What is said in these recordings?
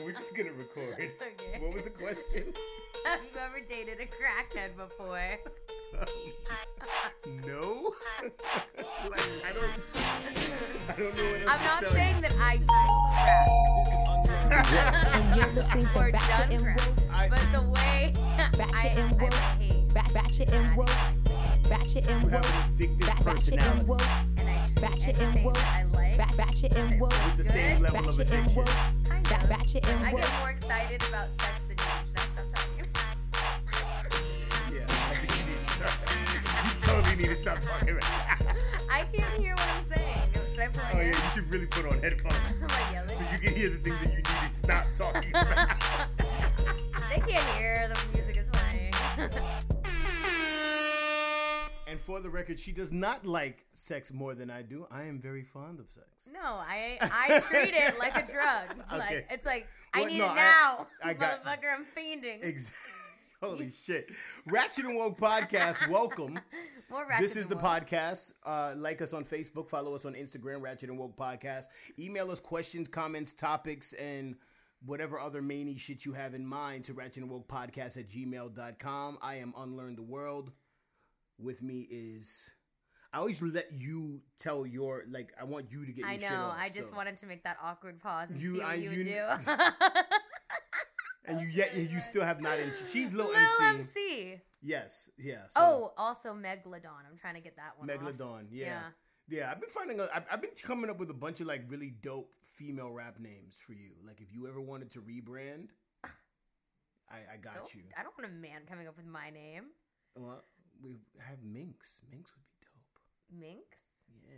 We're just gonna record. Okay. What was the question? Have you ever dated a crackhead before? no. like I don't. I don't know what else I'm to not tell saying that I do crack and you're listening to or Ratchet done and crack, Woke, I, but the way I, Ratchet and I Woke, behave, Ra- Ratchet and Woke, Ratchet you and have Woke, an addictive Ra- Ratchet and personality. Woke, and I treat Ratchet and anything Woke, that I like, Ra- Ratchet and Woke, It's the same Good. level of Ratchet and addiction. Ratchet and I Woke. get more excited about sex than you. Should I stop talking? Yeah, I think you need to stop. You totally need to stop talking right now. I can't hear what I'm saying. Oh, should I put my Oh yeah, you should really put on headphones Am I yelling? so you can hear the things that you need to stop talking about. They can't hear the music is playing. For the record, she does not like sex more than I do. I am very fond of sex. no, I I treat it like a drug. Okay. Like it's like I need no, it now, I got- motherfucker. I'm fiending. Exactly. Holy shit. Ratchet and Woke Podcast, welcome. This is the woke. podcast. Uh, like us on Facebook, follow us on Instagram, Ratchet and Woke Podcast. Email us questions, comments, topics, and whatever other many shit you have in mind to Ratchet and Woke Podcast at gmail.com. I am Unlearn the World. With me is. I always let you tell your like. I want you to get. Your I know. off, I just so- wanted to make that awkward pause and You- see what I- you, you- do. And you yet you still have not. In, she's little, Little MC. MC. Yes, yeah. So Oh, also Megalodon. I'm trying to get that one. Megalodon, yeah. Yeah. yeah. I've been finding. A, I've, I've been coming up with a bunch of like really dope female rap names for you. Like if you ever wanted to rebrand, I, I got Don't- you. I don't want a man coming up with my name. Well, we have Minx. Minx would be dope. Minx. Yeah.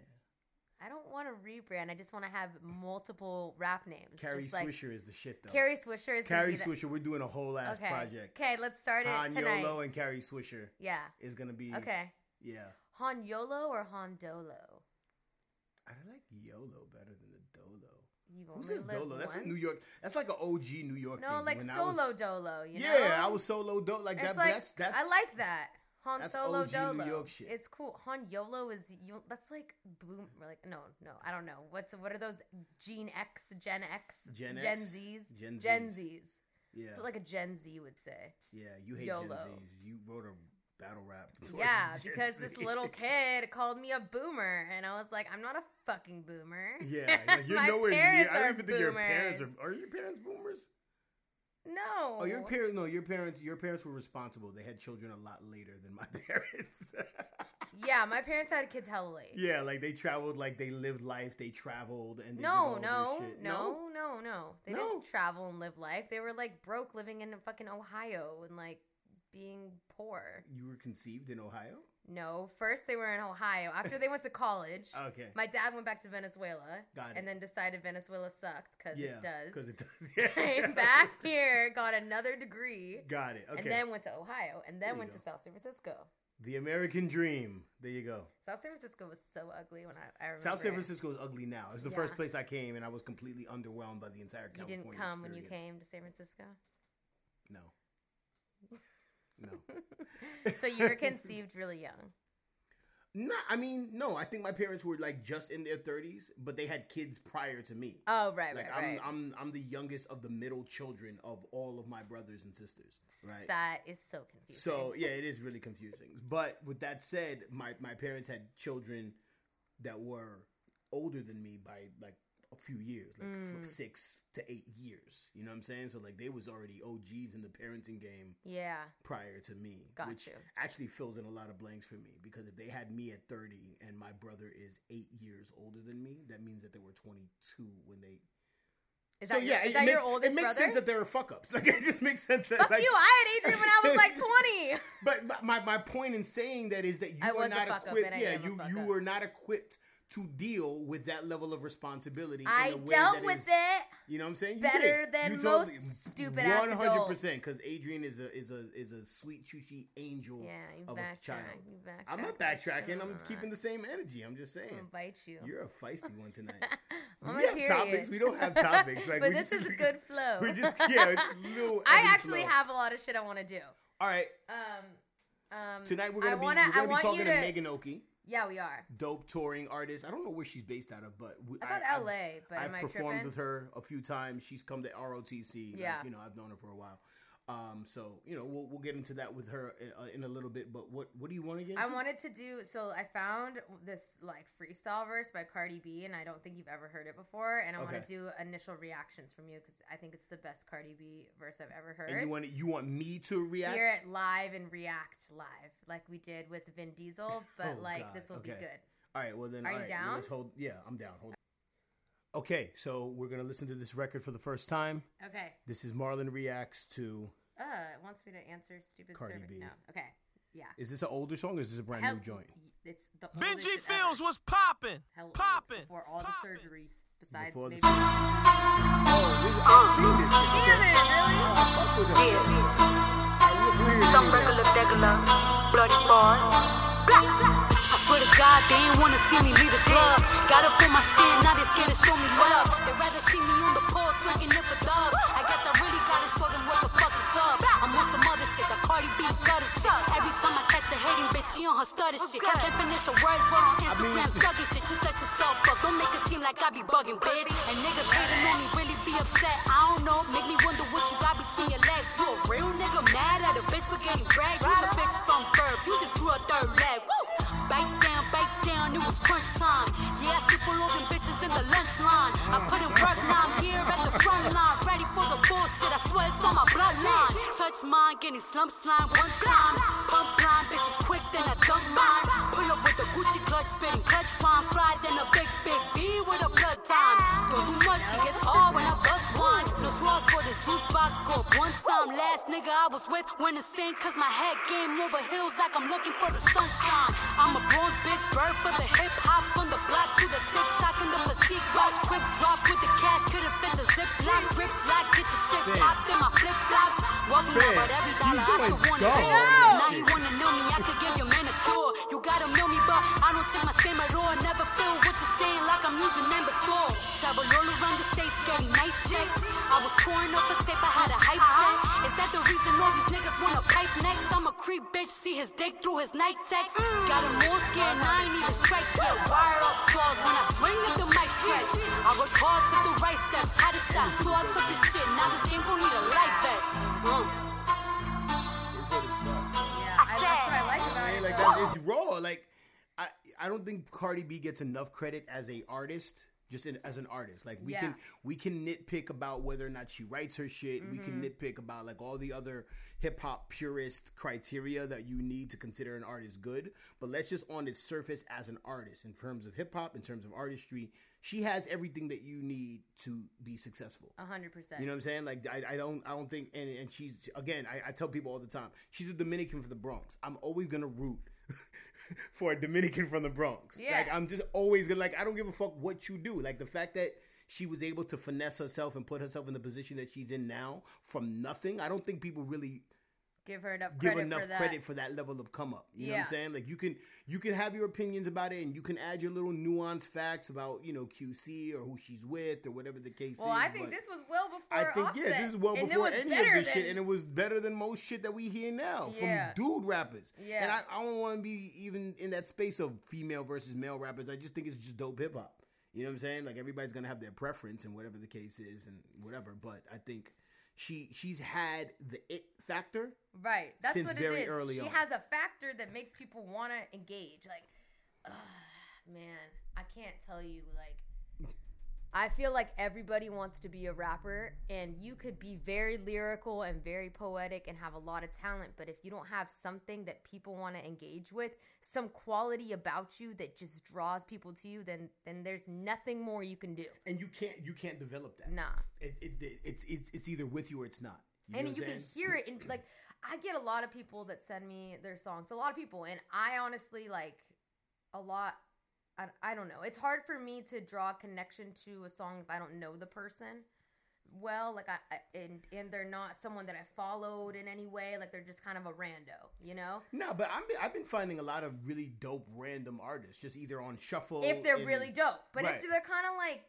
I don't want to rebrand. I just want to have multiple rap names. Carrie like Swisher is the shit though. Carrie Swisher is Carrie be the- Swisher. We're doing a whole ass Okay. project. Okay, let's start it Han tonight. Yolo and Carrie Swisher Yeah. is gonna be. Okay. Yeah. Han Yolo or Han Dolo? I like YOLO better than the Dolo. You've Who says Dolo? That's a? New York. That's like an OG New York No, thing. like When I Solo was- Dolo. You know? yeah, I was solo Dolo. Like that. like that's that's. I like that. Han that's Solo OG New York shit. It's cool. Han Yolo is you. That's like boom. We're Like no, no. I don't know. What's what are those? Gene X, Gen X, Gen Gen X? Zs, Gen Gen Zs. Zs. Yeah. That's what like a Gen Z would say. yeah, you hate YOLO. Gen Zs. You wrote a battle rap. Yeah, because Z. this little kid called me a boomer, and I was like, I'm not a fucking boomer. Yeah, like you're nowhere near. I don't even think your parents boomers. are. Are your parents boomers? No. Oh, your parents. No, your parents. Your parents were responsible. They had children a lot later than my parents. Yeah, my parents had kids hella late. yeah, like they traveled. Like they lived life. They traveled and they No, no, shit. no, no, no. They No? didn't travel and live life. They were like broke, living in fucking Ohio and like being poor. You were conceived in Ohio. No, first they were in Ohio. After they went to college, Okay. my dad went back to Venezuela. Got it. And then decided Venezuela sucked because yeah, it does. Because it does. Yeah. Came back here, got another degree, Got it. Okay. and then went to Ohio, and then went go. to South San Francisco. the American dream. There you go. South San Francisco was so ugly when I, I remember. South San. Francisco is ugly now. It's the Yeah. first place I came, and I was completely underwhelmed by the entire You California didn't come when you came to San Francisco. No. So you were conceived really young. No, I mean, no. I think my parents were like just in their thirties, but they had kids prior to me. Oh, right, like right, I'm, right. I'm, I'm the youngest of the middle children of all of my brothers and sisters. Right. That is so confusing. So yeah, it is really confusing. But with that said, my my parents had children that were older than me by like a few years, like Mm. from six to eight years. You know what I'm saying? So like they was already OGs in the parenting game yeah, prior to me, Got which you. actually fills in a lot of blanks for me because if they had me at 30 and my brother is eight years older than me, that means that they were 22 when they. is so that, yeah, your, is it that makes, your oldest it makes sense that they were fuck ups. Like it just makes sense that Fuck like, you! I had Adrian when I was like twenty. But my, my point in saying that is that you I are not equipped. Yeah, you you up. were not equipped to deal with that level of responsibility. in I a way dealt that with is- it. You know what I'm saying? You better did. than You most hundred adults. percent. Because Adrian is a is a is a sweet chushy angel Yeah, you of a child. I'm not backtracking. I'm keeping the same energy. I'm just saying. gonna bite you. You're a feisty one tonight. On we have period. topics. We don't have topics. Like, but this just- is a good flow. We're just yeah. It's little. I actually flow. have a lot of shit I want to do. All right. Um, um, Tonight we're gonna be wanna- we're gonna I be want talking you to to- Meganoke. Yeah, we are. dope touring artist. I don't know where she's based out of, but we, I thought I've- LA, but I've am I performed tripping? with her a few times. She's come to ROTC. like, Yeah. you know, I've known her for a while. Um, so you know, we'll, we'll get into that with her in, uh, in a little bit. But what what do you want to get? I wanted to do so. I found this like freestyle verse by Cardi B, and I don't think you've ever heard it before. And I want to do initial reactions from you because I think it's the best Cardi B verse I've ever heard. and you want you want me to react? Hear it live and react live, like we did with Vin Diesel. But Oh, like God, this will be good. All right. Well then, Are all you right, down? Let's hold. Yeah, I'm down. Hold. Okay, so we're gonna listen to this record for the first time. Okay. This is Marlon reacts to. Uh, it wants me to answer stupid Cardi survey. B. No. Okay. Yeah. Is this an older song or is this a brand Hell- new joint? It's the Benji oldest Fields ever. was popping, popping. before all the surgeries. Besides Before the maybe. Oh, this, I've seen this shit. Damn Okay. it! Really? Oh, I fuck with it. All right, we'll, we'll Some anyway. regular, regular, bloody boy. God, they ain't wanna see me leave the club. Got up on my shit, now they scared to show me love. They rather see me on the pole, twerking it for dubs. I guess I really gotta show them what the fuck is up. I'm on some other shit, that Cardi B gutter shit. Every time I catch a hating bitch, she on her stutter shit. Can't finish her words, but on Instagram, thugging shit. You set yourself up, don't make it seem like I be bugging, bitch. And niggas hating on me, really be upset. I don't know, make me wonder what you got between your legs. You a real nigga mad at a bitch for getting bragged? You's a bitch from birth, you just grew a third leg. Down, it was crunch time. Yeah, skip all bitches in the lunch line. I put in work, now I'm here at the front line. Ready for the bullshit, I swear it's on my bloodline. Touch mine, getting slump slime one time. Pump line, bitches quick, then I dump mine. Pull up with the Gucci clutch, spitting clutch rhymes. Fly, then a big, straws juice box, scope one time. Last nigga I was with went insane, cause my head game over hills like I'm looking for the sunshine. I'm a bronze bitch, bird for the hip hop. From the block to the TikTok and the petite watch. Quick drop with the cash, could've fit the zip lock. Grip slack, get your shit popped in my flip flops. Walking Fam, out, but every dollar I still want it. Now he wanna know me, I could give you manicure. You gotta know me, but I don't check my spam at all. Never feel what you're saying like I'm using imbecile. Travel all around the states, getting nice checks. I was touring up a tape, I had a hype set. Is that the reason all these niggas wanna pipe next? I'm a creep bitch, see his dick through his night text. Got him more scared, and I ain't even strike yet. Wire up jaws when I swing at the mic stretch. I hard, took the right steps, had a shot, so I took this shit. Now this game gon' need a life vest. It's hood as fuck. Yeah, I, that's what I like about it. like though. that's it's raw. Like I I don't think Cardi B gets enough credit as a artist. Just in, as an artist, like we Yeah. can we can nitpick about whether or not she writes her shit. We can Mm-hmm. nitpick about like all the other hip hop purist criteria that you need to consider an artist good. But let's just on its surface as an artist, in terms of hip hop, in terms of artistry, she has everything that you need to be successful. A hundred percent. You know what I'm saying? Like I, I don't I don't think and, and she's again I, I tell people all the time she's a Dominican from the Bronx. I'm always gonna root for a Dominican from the Bronx. Yeah. Like I'm just always gonna like I don't give a fuck what you do. Like the fact that she was able to finesse herself and put herself in the position that she's in now from nothing. I don't think people really give her enough give credit enough for that. credit for that level of come up. You know what I'm saying? Like you can you can have your opinions about it and you can add your little nuanced facts about, you know, QC or who she's with or whatever the case well, is. I think this was well before. I think Offset, yeah, this is well and before any of this shit, and it was better than most shit that we hear now Yeah. from dude rappers. Yeah. and I, I don't want to be even in that space of female versus male rappers. I just think it's just dope hip hop. You know what I'm saying? Like everybody's gonna have their preference and whatever the case is and whatever. But I think she she's had the it factor. Right. That's since what very it is. early she on. has a factor that makes people want to engage. Like, man, I can't tell you. Like, I feel like everybody wants to be a rapper, and you could be very lyrical and very poetic and have a lot of talent. But if you don't have something that people want to engage with, some quality about you that just draws people to you, then then there's nothing more you can do. And you can't you can't develop that. Nah. It, it, it- it's it's it's either with you or it's not. You and you can hear it in like i get a lot of people that send me their songs a lot of people and i honestly like a lot I, I don't know it's hard for me to draw a connection to a song if i don't know the person well like i I- and and they're not someone that i followed in any way like they're just kind of a rando you know No, but I'm, I've been finding a lot of really dope random artists, just either on shuffle. if they're and- really dope but Right. if they're kind of like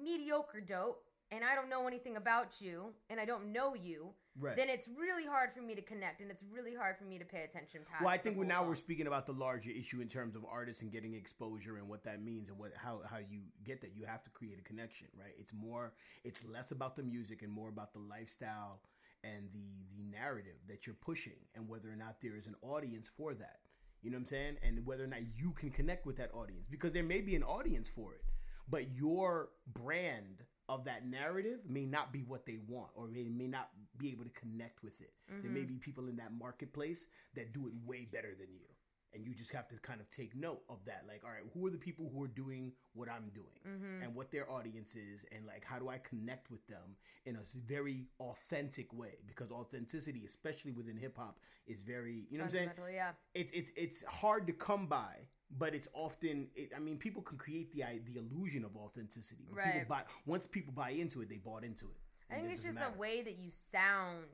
mediocre dope and I don't know anything about you and I don't know you, Right. then it's really hard for me to connect and it's really hard for me to pay attention past. Well, I think we're now song. we're speaking about the larger issue in terms of artists and getting exposure and what that means and what how how you get that. You have to create a connection, right? It's more it's less about the music and more about the lifestyle and the the narrative that you're pushing and whether or not there is an audience for that. You know what I'm saying? And whether or not you can connect with that audience because there may be an audience for it, but your brand of that narrative may not be what they want or it may not be able to connect with it. There may mm-hmm. be people in that marketplace that do it way better than you. And you just have to kind of take note of that. Like, all right, who are the people who are doing what I'm doing mm-hmm. and what their audience is, and like, how do I connect with them in a very authentic way? Because authenticity, especially within hip hop, is very, you know what I'm saying? Yeah. it, it's it's hard to come by, but it's often. It, I mean, people can create the the illusion of authenticity. But People Right. buy once people buy into it, they bought into it. I think it it's just a way that you sound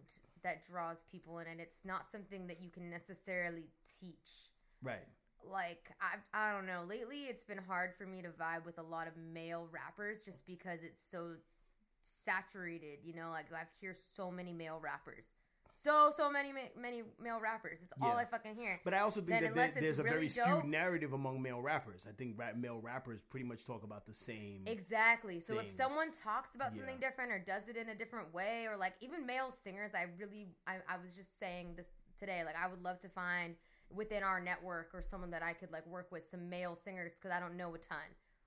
that draws people in, and it's not something that you can necessarily teach. right. Like I, I don't know. Lately, it's been hard for me to vibe with a lot of male rappers just because it's so saturated. You know, like I hear so many male rappers, so so many many male rappers. It's all Yeah. I fucking hear. But I also think that there, there's a very really skewed dope- narrative among male rappers. I think rap, male rappers pretty much talk about the same. Exactly. So if someone talks about something Yeah. different or does it in a different way, or like even male singers, I really, I, I was just saying this today. Like I would love to find within our network or someone that I could like work with some male singers because I don't know a ton.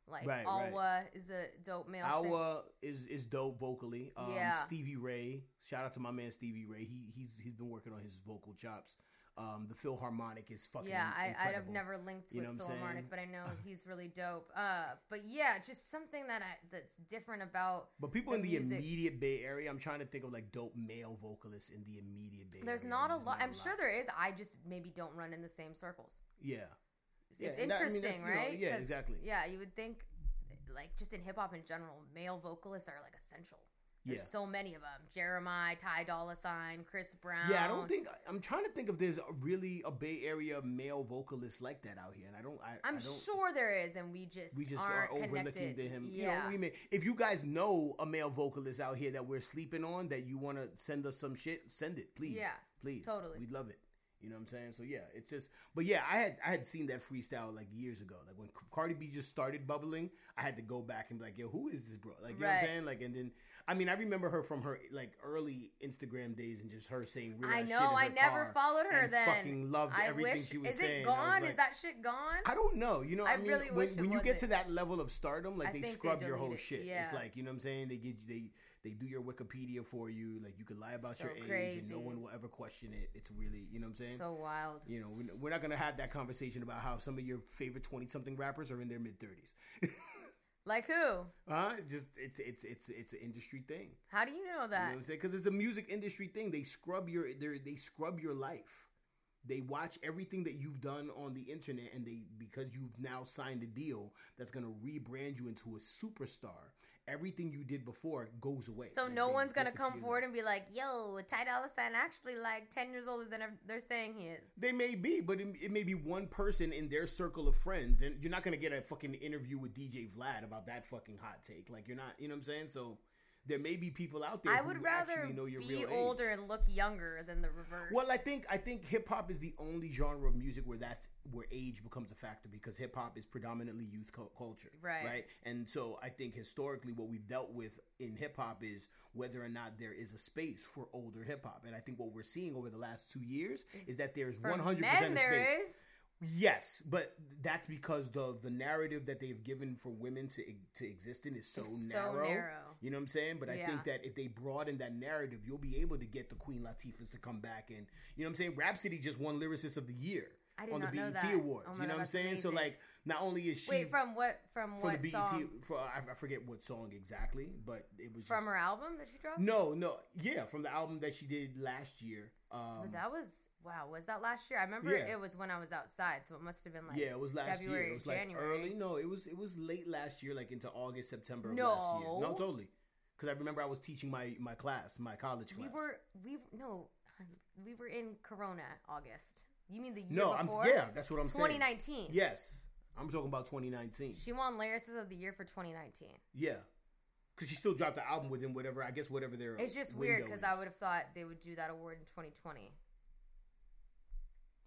Like Right, Alwa right. is a dope male singer. Alwa is is dope vocally. Um, Yeah. Stevie Ray, shout out to my man Stevie Ray. He he's he's been working on his vocal chops. Um, the Philharmonic is fucking. Yeah, I, I'd have never linked You with Philharmonic, but I know he's really dope. Uh, but yeah, just something that I that's different about. But people the in the music. immediate Bay Area, I'm trying to think of like dope male vocalists in the immediate Bay There's Area. not a lot. I'm sure there is. I just maybe don't run in the same circles. Yeah. It's, Yeah, it's and that- I mean, interesting, you know, right? yeah, exactly. Yeah, you would think, like, just in hip hop in general, male vocalists are like essential. There's Yeah. so many of them. Jeremih, Ty Dolla Sign, Chris Brown. Yeah, I don't think I'm trying to think if there's a, really a Bay Area male vocalist like that out here, and I don't. I, don't, sure there is, and we just we just aren't are overlooking connected. to him. Yeah. You know, may, if you guys know a male vocalist out here that we're sleeping on that you want to send us some shit, send it, please. Yeah, please. totally. We'd love it. You know what I'm saying? So yeah, it's just. But yeah, I had I had seen that freestyle like years ago. Like when Cardi B just started bubbling, I had to go back and be like, yo, who is this bro? Like you know what I'm saying? Like and then. I mean, I remember her from her like early Instagram days and just her saying real I know. I never followed her then. Fucking loved I everything wish. she was is saying. it gone? like- is that shit gone? I don't know. You know, I, I mean, really when, when you get to that level of stardom, like I they think they scrub your whole it. shit. Yeah. It's like you know what I'm saying. They get they they do your Wikipedia for you. Like you can lie about So your age, and no one will ever question it. It's really you know what I'm saying. So wild. you know, we're- not gonna have that conversation about how some of your favorite twenty something rappers are in their mid thirties. Like who? huh? Just it's it's it's it's an industry thing. How do you know You know that? what I'm saying? Because it's a music industry thing. They scrub your they they scrub your life. They watch everything that you've done on the internet, and they because you've now signed a deal that's gonna rebrand you into a superstar. Everything you did before goes away. So Like, no one's gonna come forward and be like, "Yo, Ty Dolla Sign actually like ten years older than they're saying he is." They may be, but it, it may be one person in their circle of friends, and you're not gonna get a fucking interview with DJ Vlad about that fucking hot take. Like you're not, you know what I'm saying? So there may be people out there. I who would rather actually know your be real older age. and look younger than the reverse. Well, I think I think hip hop is the only genre of music where that's where age becomes a factor because hip hop is predominantly youth cu- culture, Right. Right, and so I think historically what we've dealt with in hip hop is whether or not there is a space for older hip hop, and I think what we're seeing over the last two years is that there's 100 percent of space. is. Yes, but that's because the the narrative that they've given for women to to exist in is so, It's so narrow. narrow. You know what I'm saying? But I Yeah. think that if they broaden that narrative, you'll be able to get the Queen Latifahs to come back and you know what I'm saying. Rapsody just won Lyricist of the Year on the BET. Awards. Oh you God, know what I'm saying? So like, not only is she Wait, from what? From for what the BET song? for I, I forget what song exactly, but it was From just, her album that she dropped. No, no, yeah, from the album that she did last year. Um, that was wow. Was that last year? I remember Yeah. it was when I was outside, so it must have been like yeah, it was last February, year. It was like January. early. No, it was it was late last year, like into August, September of No. last year. No, totally. Because I remember I was teaching my my class, my college class. We were we no, we were in Corona August. You mean the year no, I'm yeah, that's what I'm saying. 2019. Yes, I'm talking about 2019. She won Lyricist of the Year for 2019. Yeah, because she still dropped the album within whatever I guess whatever their It's just weird because I would have thought they would do that award in 2020.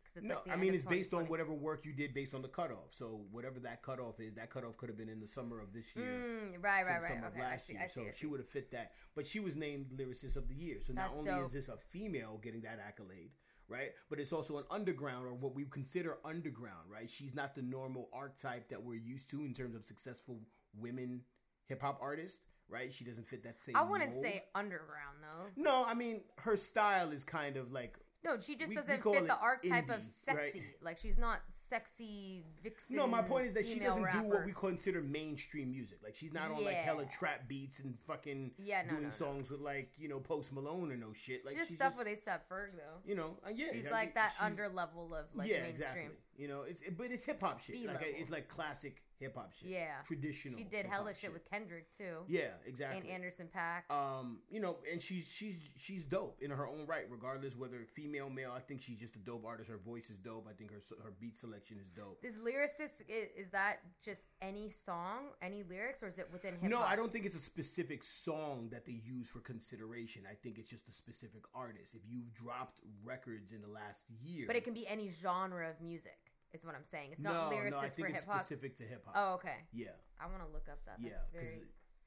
it's No, like I mean it's based on whatever work you did based on the cutoff. So whatever that cutoff is, that cutoff could have been in the summer of this year. Mm, right, right, right. summer Okay, of last see, year. See, so she would have fit that. But she was named lyricist of the year. So not only dope. is this a female getting that accolade, right? But it's also an underground or what we consider underground, right? She's not the normal archetype that we're used to in terms of successful women hip hop artists, right? She doesn't fit that same I wouldn't mold. say underground though. No, I mean her style is kind of like No, she just We- we doesn't call fit the it archetype of sexy. right? Like she's not sexy vixen. No, my point is that she doesn't do what we consider mainstream music. Like she's not on like hella trap beats and fucking Yeah, no, doing no, no. songs with like you know Post Malone or no shit. Like She she's stuff just, with ASAP Ferg though. you know, uh, yeah. She's I like mean, that she's- under level of like yeah, mainstream. exactly. You know, it's but it's hip hop shit. B Like it's like classic hip hop shit. Yeah. traditional. She did hella shit with Kendrick too. Yeah, exactly. And. Anderson .Paak. um, you know, and she's she's she's dope in her own right, regardless whether female male. I think she's just a dope artist. Her voice is dope. I think her her beat selection is dope. Is lyricist is, is that just any song, any lyrics, or is it within hip hop? No, I don't think it's a specific song that they use for consideration. I think it's just a specific artist. If you've dropped records in the last year, But it can be any genre of music. Is what I'm saying. It's not no, lyricist no, I for think hip it's hop. specific to hip hop. Oh, okay. yeah, I want to look up that. yeah, because very...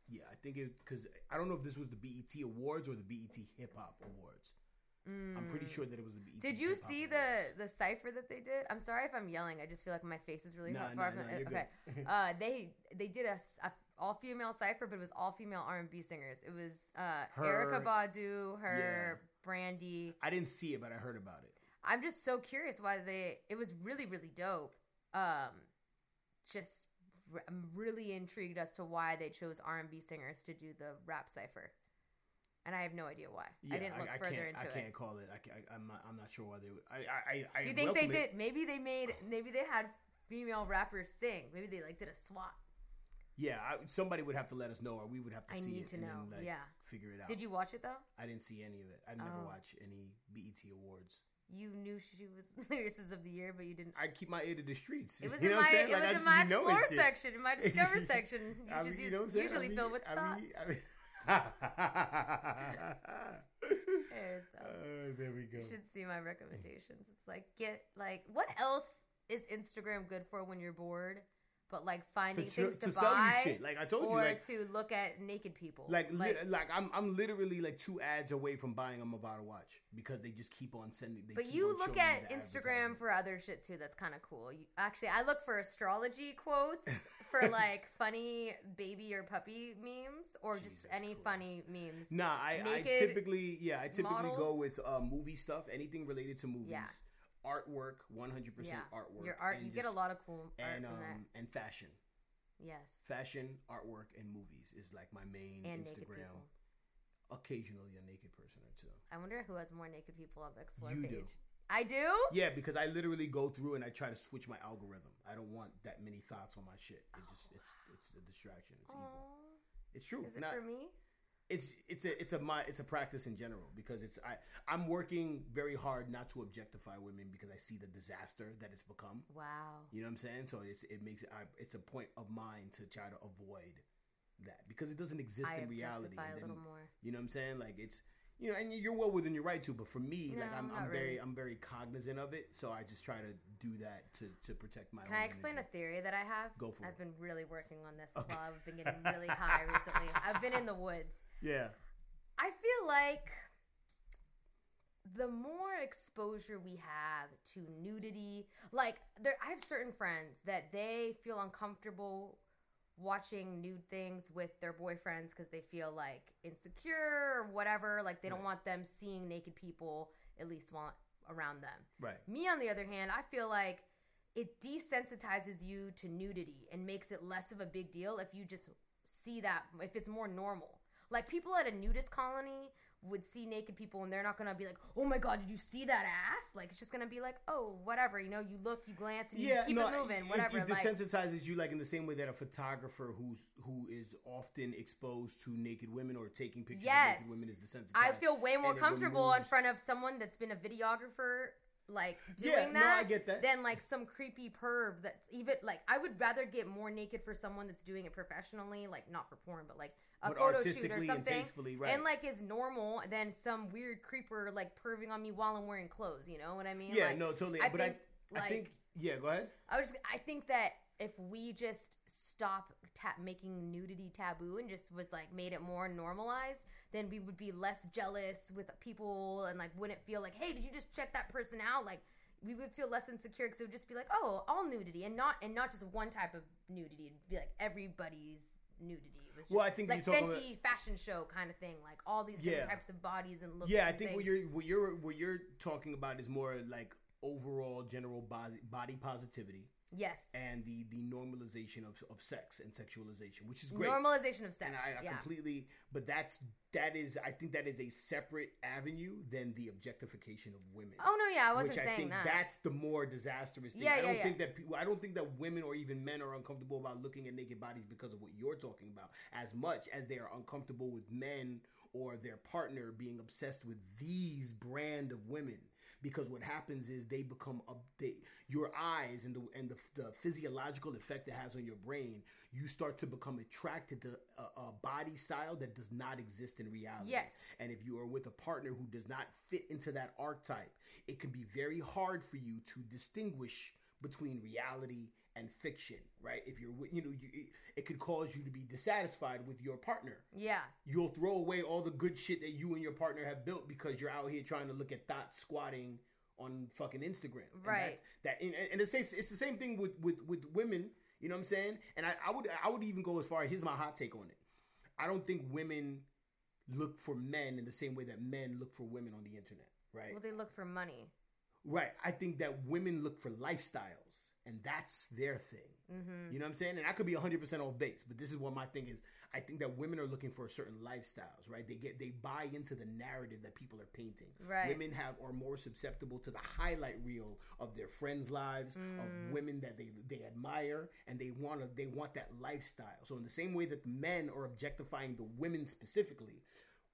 yeah, I think it because I don't know if this was the BET Awards or the BET Hip Hop Awards. I'm pretty sure that it was the BET. Mm. Did you Hip see Awards. the the cipher that they did? I'm sorry if I'm yelling. I just feel like my face is really Nah, far nah, from nah, you're Okay, uh, they they did a, a all female cipher, but it was all female R and B singers. It was uh, Erykah Her- Badu, her Brandy. I didn't see it, but I heard about it. I'm just so curious why they. It was really really dope. Um, just I'm really intrigued as to why they chose R and B singers to do the rap cipher, and I have no idea why. Yeah, I didn't look further can't, into I can't call it. I, I, am not. I'm not sure why they would. I. I. I I Do you think they it. did? Maybe they made. Maybe they had female rappers sing. Maybe they like did a swap. Yeah, I, somebody would have to let us know, or we would have to I see need it to and know, then like yeah. figure it out. Did you watch it though? I didn't see any of it. I never Oh. watch any BET awards. You knew she was lyricist of the year, but you didn't. I keep my ear to the streets. It was you in my what I'm saying? it Like, I was in my explore section, in my discover section, which I is mean, us- you know what I'm saying? usually I mean, filled with I thoughts. mean, mean, Uh, there we go. You should see my recommendations. It's like get like what else is Instagram good for when you're bored? But like finding To, things to, to, buy, you shit. Like I told you, or like to look at naked people. like li- like I'm I'm literally like two ads away from buying a Movado watch because they just keep on sending. They But you look at Instagram for other shit too. That's kind of cool. You, actually, I look for astrology quotes for like funny baby or puppy memes, or just any Christ. funny memes. Nah, I, I typically yeah I typically go with uh, movie stuff, anything related to movies, Yeah. Artwork, one hundred percent artwork. your art. You get a lot of cool art and um and fashion, Yes, fashion, artwork, and movies is like my main and Instagram. Occasionally a naked person or two. I wonder who has more naked people on the explore You page. do. I do. Yeah, because I literally go through and I try to switch my algorithm. I don't want that many thoughts on my shit. It just it's it's a distraction. It's evil. It's true. Is it for me? It's it's a it's a my it's a practice in general because it's I I'm working very hard not to objectify women because I see the disaster that it's become. Wow. You know what I'm saying? So it's it makes I, it's a point of mine to try to avoid that because it doesn't exist I in reality. then, more. You know what I'm saying? Like it's you know, and you're well within your right to, but for me, like No, I'm, I'm very really. I'm very cognizant of it, so I just try to do that to to protect my. Can I explain a theory that I have? Go for it. I've been really working on this while I've been getting really high recently. I've been in the woods. Yeah. I feel like the more exposure we have to nudity, like there I have certain friends that they feel uncomfortable watching nude things with their boyfriends because they feel like insecure or whatever, like they don't Right. want them seeing naked people at least want around them. Right. Me, on the other hand, I feel like it desensitizes you to nudity and makes it less of a big deal if you just see that, if it's more normal. Like people at a nudist colony would see naked people and they're not gonna be like, oh my god, did you see that ass? Like it's just gonna be like, oh, whatever, you know, you look, you glance, and you Yeah, keep no, it moving, it- whatever. It, like, desensitizes you, like in the same way that a photographer who's who is often exposed to naked women or taking pictures Yes. of naked women is desensitized. I feel way more it comfortable in front of someone that's been a videographer like doing Yeah, no, that I get that. than like some creepy perv that's even like I would rather get more naked for someone that's doing it professionally, like not for porn, but like a But photo shoot or and something, tastefully, right. and like is normal than some weird creeper like perving on me while I'm wearing clothes. You know what I mean? Yeah, Like, no, totally. I but think, I, I like, think, yeah, go ahead. I was. I think that if we just stop ta- making nudity taboo and just was like made it more normalized, then we would be less jealous with people and like wouldn't feel like, hey, did you just check that person out? Like we would feel less insecure because it would just be like, oh, all nudity and not and not just one type of nudity. It'd be like everybody's nudity. Was Well, I think like you're talking Fenty fashion show kind of thing, like all these different Yeah. types of bodies and looks. Yeah, I think what you're what you're what you're talking about is more like overall general body body positivity yes and the the normalization of, of sex and sexualization, which is great. normalization of sex. and I, I yeah. completely, but that's that is I think that is a separate avenue than the objectification of women. Oh no, yeah, I wasn't which I saying think that. that's the more disastrous thing. Yeah, I don't yeah, think that people. I don't think that women or even men are uncomfortable about looking at naked bodies because of what you're talking about, as much as they are uncomfortable with men or their partner being obsessed with these brand of women. Because what happens is they become update your eyes and the and the, the physiological effect it has on your brain. You start to become attracted to a, a body style that does not exist in reality. Yes. And if you are with a partner who does not fit into that archetype, it can be very hard for you to distinguish between reality and fiction, right? If you're, with- you know, you, it- could cause you to be dissatisfied with your partner. yeah. You'll throw away all the good shit that you and your partner have built because you're out here trying to look at thoughts squatting on fucking Instagram. And that- Right. That, and, and it's, it's it's the same thing with with with women. You know what I'm saying? And I, I would I would even go as far. Here's my hot take on it. I don't think women look for men in the same way that men look for women on the internet, right? Well, they look for money. Right. I think that women look for lifestyles, and that's their thing. Mm-hmm. You know what I'm saying? And I could be 100% off base, but this is what my thing is. I think that women are looking for certain lifestyles, right? They get they buy into the narrative that people are painting. Right. Women have are more susceptible to the highlight reel of their friends' lives, Mm. of women that they they admire, and they want to they want that lifestyle. So in the same way that men are objectifying the women specifically,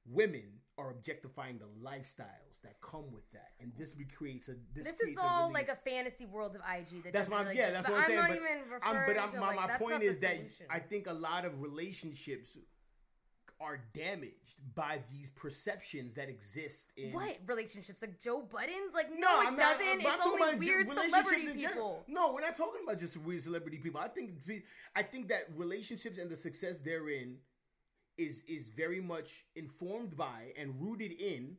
women are objectifying the lifestyles that come with that, and this creates a this, This is creates all really, like a fantasy world of IG. That that's my really yeah. That's But what I'm saying. not but even I'm, referring but I'm, to, my, like, my point is that. I think a lot of relationships are damaged by these perceptions that exist in what relationships like Joe Budden's? Like no, No, it I'm not- doesn't. I'm it's only weird celebrity people. No, we're not talking about just weird celebrity people. I think I think that relationships and the success therein is is very much informed by and rooted in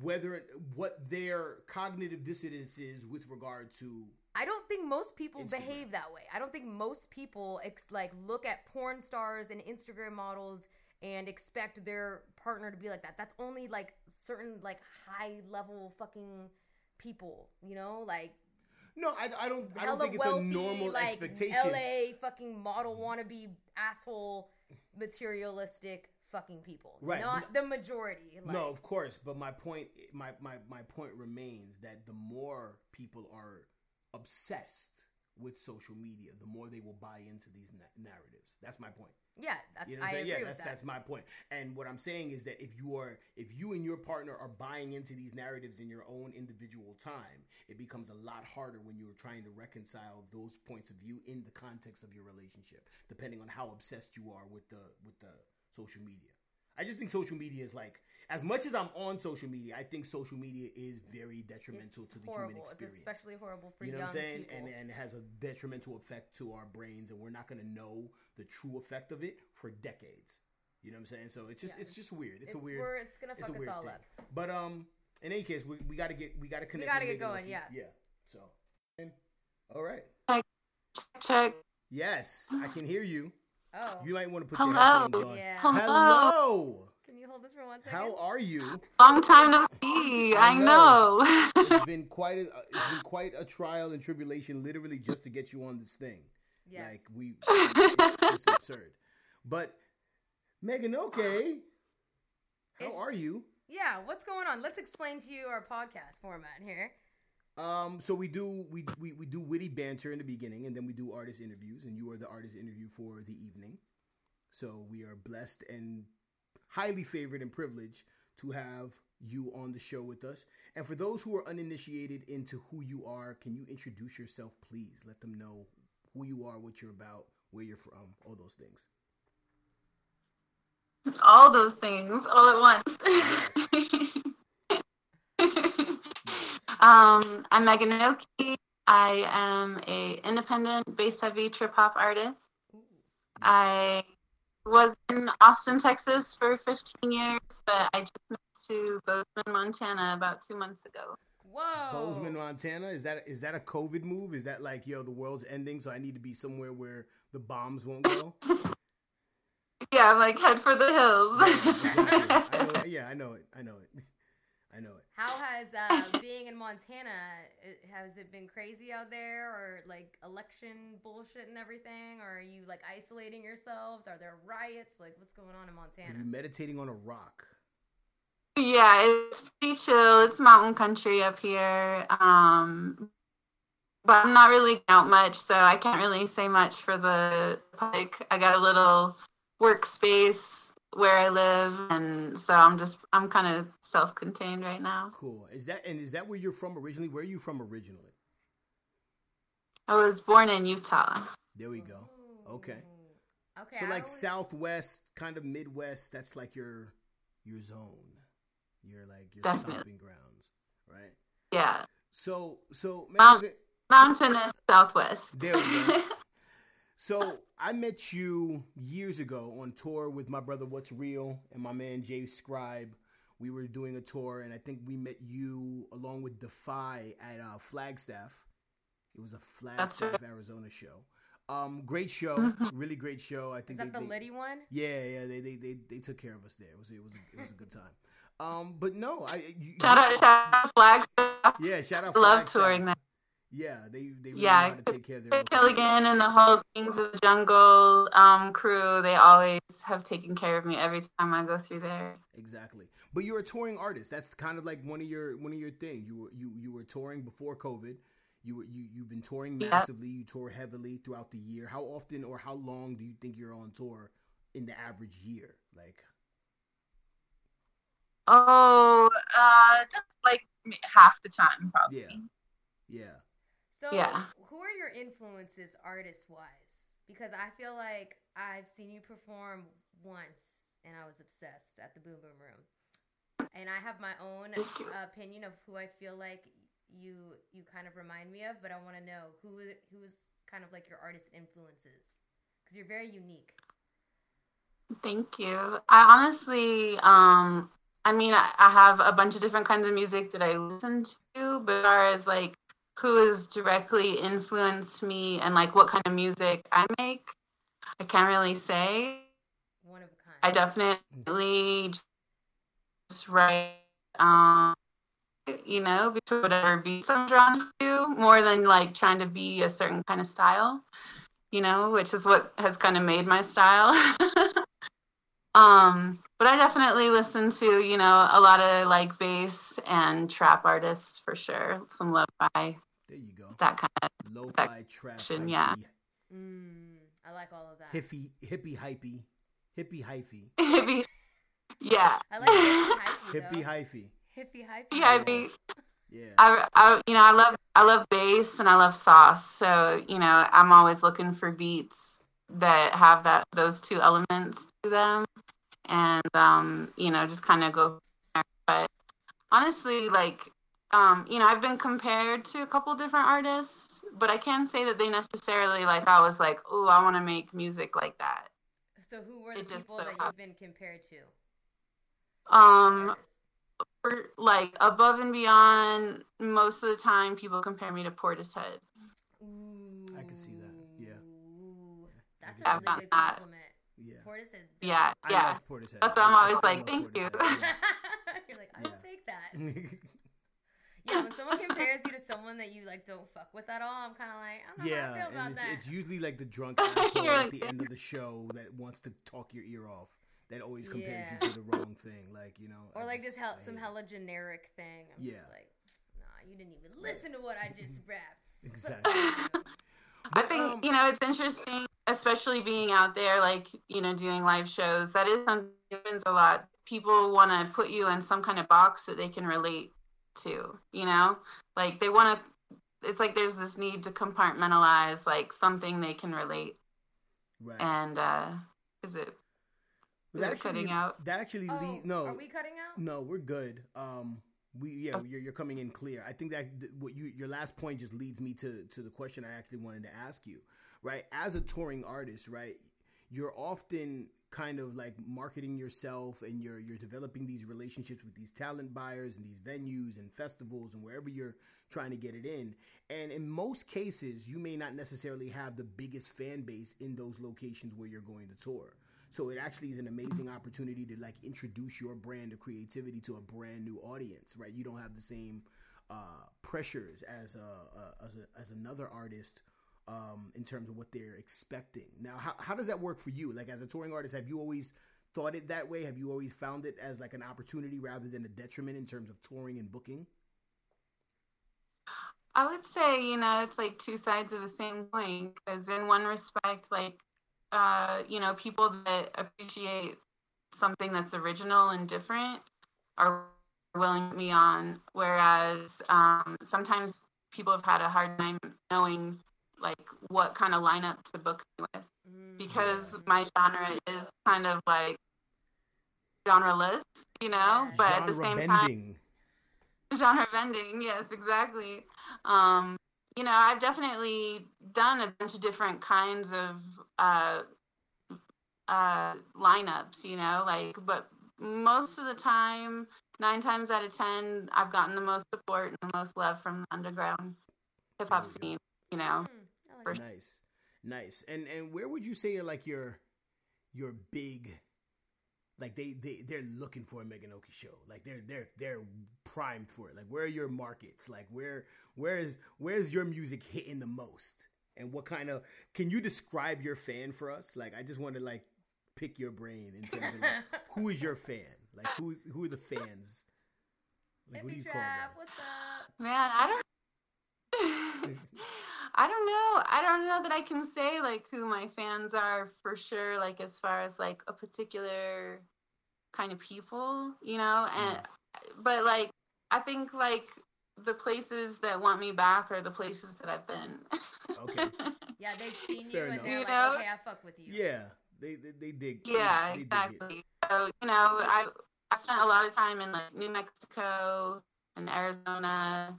whether what their cognitive dissonance is with regard to I don't think most people Instagram. behave that way. I don't think most people ex- like look at porn stars and Instagram models and expect their partner to be like that. That's only like certain like high level fucking people, you know, like no I, I don't I don't think it's wealthy, a normal like expectation LA fucking model wannabe asshole materialistic fucking people. Right. Not the majority. Like, no, of course, but my point my, my my point remains that the more people are obsessed with social media, the more they will buy into these na- narratives. That's my point. Yeah, that's You know I agree Yeah, with that's that. that's my point. And what I'm saying is that if you are if you and your partner are buying into these narratives in your own individual time, it becomes a lot harder when you're trying to reconcile those points of view in the context of your relationship, depending on how obsessed you are with the with the social media. I just think social media is like as much as I'm on social media, I think social media is very detrimental It's to the horrible. human experience. It's especially horrible for You know young what I'm saying? people. And and it has a detrimental effect to our brains, and we're not going to know the true effect of it for decades. You know what I'm saying? So it's just Yeah, it's just weird. It's, a it's weird. where it's gonna it's fuck a us weird all thing. up. But um, in any case, we, we got to get we got to connect. We gotta get going, Lucky. yeah. Yeah. So, and, all right. Check. Yes, I can hear you. Oh, You might want to put your Hello. headphones on. Yeah. Hello. Hello. can you hold this for one second? How are you? Long time no see. I I know. It's been quite a it's been quite a trial and tribulation, literally just to get you on this thing. Yes. Like we, it's, it's absurd. But Megan, okay, how Is- are you? Yeah, what's going on? Let's explain to you our podcast format here. Um, so we do we, we we do witty banter in the beginning, and then we do artist interviews, and you are the artist interview for the evening. So we are blessed and highly favored and privileged to have you on the show with us. And for those who are uninitiated into who you are, can you introduce yourself, please? Let them know who you are, what you're about, where you're from, all those things. All those things all at once. um, I'm Meganoke. I am a independent bass heavy trip hop artist. I was in Austin, Texas for 15 years, but I just moved to Bozeman, Montana about two months ago. Whoa. Bozeman, Montana. Is that is that a COVID move? Is that like yo, the world's ending, so I need to be somewhere where the bombs won't go? Yeah, I'm like head for the hills. Exactly. I know, yeah, I know it. I know it. I know it. How has uh, being in Montana? i- Has it been crazy out there, or like election bullshit and everything? Or are you like isolating yourselves? Are there riots? Like, what's going on in Montana? Are Montana? you meditating on a rock? yeah, it's pretty chill. It's mountain country up here. Um, but I'm not really out much, so I can't really say much for the public. I got a little workspace where I live, and so I'm just I'm kind of self-contained right now. Cool. Is that and is that where you're from originally? Where are you from originally? I was born in Utah. There we go. Okay. Okay. So like always- southwest, kind of midwest. That's like your your zone. Your like your Definitely. stomping grounds, right? Yeah, So so man, Mount- okay, mountainous southwest. There we go. So I met you years ago on tour with my brother What's Real and my man Jay Scribe. We were doing a tour, and I think we met you along with Defy at uh, Flagstaff. It was a Flagstaff, Arizona show. Um, great show, Mm-hmm. really great show. I Is think that they, the they- Liddy one? yeah, yeah, they, they they they took care of us there. It was it was a, it was a good time. Um, but no, I you, Shout out, shout out Flagstaff. yeah, shout out. I love Flagstaff. touring there. Yeah, they they really Yeah, know how to take care of their Killigan and the whole Kings of the Jungle um, crew, they always have taken care of me every time I go through there. Exactly. But you're a touring artist. That's kind of like one of your one of your things. You were you you were touring before COVID. You were you you've been touring massively. You tour heavily throughout the year. How often or how long do you think you're on tour in the average year? Like Oh, uh, like half the time, probably. yeah. Yeah. So, Yeah. who are your influences artist wise? Because I feel like I've seen you perform once and I was obsessed at the Boom Boom Room. And I have my own opinion of who I feel like you you kind of remind me of, but I want to know who who's kind of like your artist influences because you're very unique. Thank you. I honestly, um, I mean, I, I have a bunch of different kinds of music that I listen to, but as far as like who has directly influenced me and like what kind of music I make, I can't really say. One of a kind. I definitely just write, um, you know, between whatever beats I'm drawn to, more than like trying to be a certain kind of style, you know, which is what has kind of made my style. um, but I definitely listen to, you know, a lot of like bass and trap artists for sure. Some lo-fi, There you go. that kind of. Lo-fi trap, action, yeah. Mm, I like all of that. hippie, hippie, hypey, hippie, hyphy, yeah. I like hippie hyphy. hippie, though. hyphy. Hippie hyphy. Yeah, I Yeah. I, I, you know, I love, I love bass and I love sauce. So, you know, I'm always looking for beats that have that, those two elements to them, and um, you know, just kind of go. From there. But honestly, like, um, you know, I've been compared to a couple different artists, but I can't say that they necessarily like. I was like, oh, I want to make music like that. So who were the It just people so that you've been compared to? Um, for, like above and beyond, most of the time, people compare me to Portishead. Ooh. I can see that, yeah. That's I a can really good that. compliment. Yeah. Portishead. Yeah, I yeah. love Portishead. That's why I'm always still like, thank you. Portishead, You're like, I Yeah. Will take that. Yeah. Yeah, when someone compares you to someone that you like don't fuck with at all, I'm kind of like, I don't know how I Yeah, feel about and it's, that. it's usually like the drunk asshole at the end of the show that wants to talk your ear off. That always compares Yeah. you to the wrong thing, like you know. or I like just, hell, some hate it. hella generic thing. I'm Yeah. just like, nah, you didn't even listen to what I just rapped. Exactly. I think um, you know it's interesting, especially being out there, like you know, doing live shows. That is something happens a lot. People want to put you in some kind of box that they can relate to, you know? Like they want to it's like there's this need to compartmentalize like something they can relate Right. and uh is it But Is it cutting out? That actually Oh, lead, no. Are we cutting out? No, we're good. Um, we yeah, you're, you're coming in clear. I think that th- what you your last point just leads me to to the question I actually wanted to ask you. Right, as a touring artist, right, you're often kind of like marketing yourself and you're you're developing these relationships with these talent buyers and these venues and festivals and wherever you're trying to get it in. And in most cases, you may not necessarily have the biggest fan base in those locations where you're going to tour. So it actually is an amazing opportunity to like introduce your brand of creativity to a brand new audience, right? You don't have the same uh, pressures as a, a, as, a, as another artist um, in terms of what they're expecting. Now, how, how does that work for you? Like as a touring artist, have you always thought it that way? Have you always found it as like an opportunity rather than a detriment in terms of touring and booking? I would say, you know, it's like two sides of the same coin. Because in one respect, like, uh, you know, people that appreciate something that's original and different are willing me on. Whereas um, sometimes people have had a hard time knowing, like, what kind of lineup to book me with. Mm. Because my genre is kind of like genreless, you know, but at the Genre same time, genre bending yes exactly um you know i've definitely done a bunch of different kinds of uh uh lineups you know like but most of the time nine times out of ten i've gotten the most support and the most love from the underground hip-hop There we go. scene you know Mm, I For- Nice, nice. And and where would you say like your your big like they they they're looking for a Meganoke show. Like they're they're they're primed for it. Like where are your markets? Like where where is where's your music hitting the most? And what kind of can you describe your fan for us? Like I just want to like pick your brain in terms of like who is your fan? Like who who are the fans? Like what do Hippie you call Trap, them? what's up? Man, I don't. I don't know. I don't know that I can say like who my fans are for sure. Like as far as like a particular kind of people, you know. Mm. And but like I think like the places that want me back are the places that I've been. Okay. Yeah, they've seen you Fair and enough. they're You like, know? okay, I fuck with you. Yeah, they they, they dig. they- yeah, they dig it. exactly. So you know, I I spent a lot of time in like New Mexico and Arizona,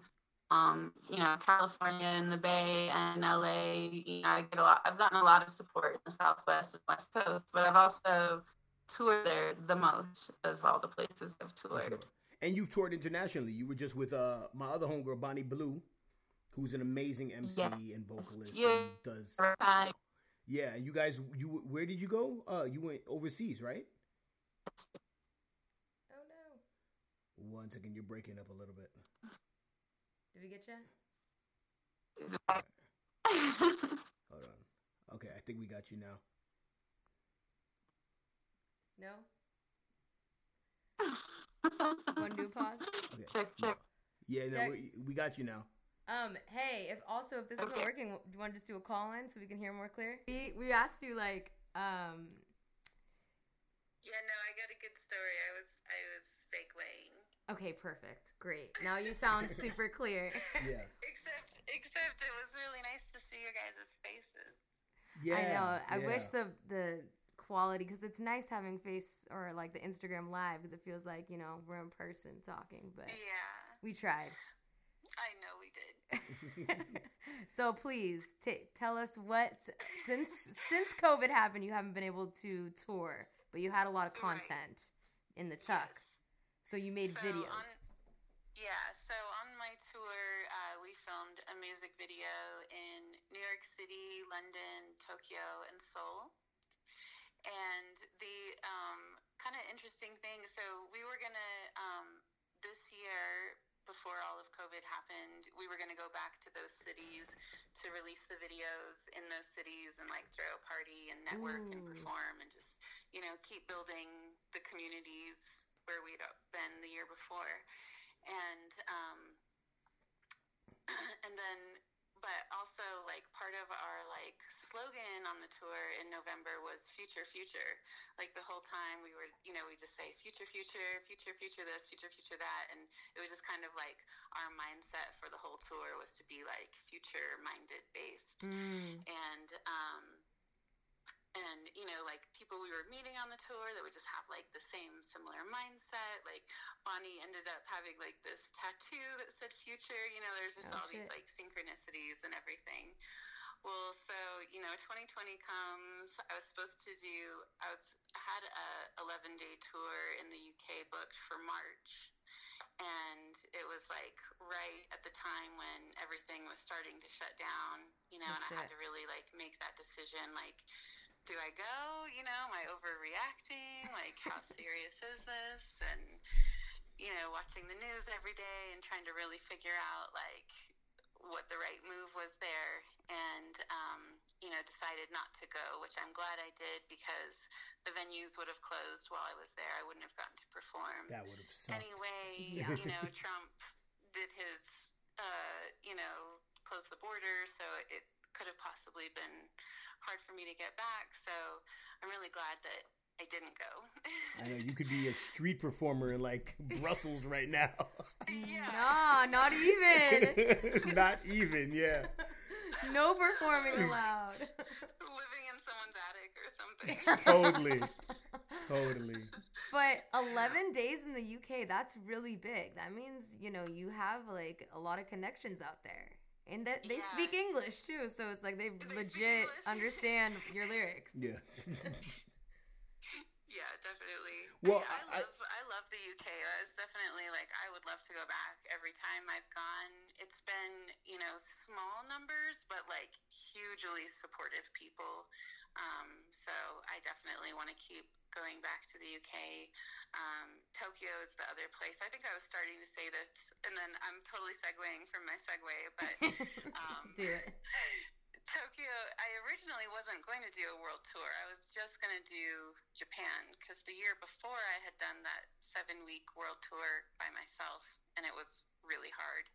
um, you know, California and the Bay and LA. You know, I get a lot. I've gotten a lot of support in the Southwest and West Coast, but I've also toured there the most of all the places I've toured. sure. And you've toured internationally. You were just with uh my other homegirl Bonnie Blue, who's an amazing MC Yeah. and vocalist Yeah. and does yeah. And you guys, you where did you go? Uh, you went overseas, right? Oh no. One second, you're breaking up a little bit. Did we get you? Hold on. Okay, I think we got you now. No? One new pause? Okay. No. Yeah, no, we, we got you now. Um, hey, if also if this isn't working, do you want to just do a call in so we can hear more clear? We we asked you like, um, Yeah, no, I got a good story. I was I was segueing. Okay, perfect, great. Now you sound super clear. Yeah. Except except it was really nice to see your guys' faces. Yeah. I know. I yeah. wish the the quality because it's nice having face or like the Instagram live because it feels like you know we're in person talking, but Yeah, we tried. I know we did. so please t- tell us what since since COVID happened, you haven't been able to tour, but you had a lot of Right. content in the tuck. Yes. So you made So videos. On, yeah, so on my tour, uh, we filmed a music video in New York City, London, Tokyo, and Seoul. And the um, kind of interesting thing, so we were gonna um, this year before all of COVID happened, we were gonna go back to those cities to release the videos in those cities and like throw a party and network and perform and just you know keep building the communities where we'd been the year before and um, and then but also like part of our like slogan on the tour in November was future future. Like the whole time we were, you know, we just say future future, future future this, future future that and it was just kind of like our mindset for the whole tour was to be like future minded based. Mm. And um and you know like people we were meeting on the tour that would just have like the same similar mindset like bonnie ended up having like this tattoo that said future you know there's just Oh, all these like synchronicities and everything. Well so you know 2020 comes. I was supposed to do i was had a 11 day tour in the uk booked for march. And it was like right at the time when everything was starting to shut down you know Oh, and i had to really like make that decision like do I go? You know, am I overreacting? Like, how serious is this? And, you know, watching the news every day and trying to really figure out, like, what the right move was there. And, um, you know, decided not to go, which I'm glad I did because the venues would have closed while I was there. I wouldn't have gotten to perform That would have sucked. anyway, Yeah. you know, Trump did his, uh, you know, close the border, so it could have possibly been hard for me to get back. So I'm really glad that I didn't go. I know you could be a street performer in like Brussels right now. yeah. Nah, not even. Not even, yeah. no performing allowed. Living in someone's attic or something. Totally. Totally. But 11 days in the UK, that's really big. That means, you know, you have like a lot of connections out there. And that they Yeah. speak English too, so it's like they speak legit understand your lyrics. Yeah. Yeah, definitely. Well, I, I- I love I, love the UK. That's definitely like I would love to go back every time I've gone. It's been you know small numbers, but like hugely supportive people. Um, so I definitely want to keep going back to the UK. Um, Tokyo is the other place. I think I was starting to say this, and then I'm totally segueing from my segue, but um, Do it. Tokyo, I originally wasn't going to do a world tour. I was just going to do Japan because the year before I had done that seven week world tour by myself and it was really hard.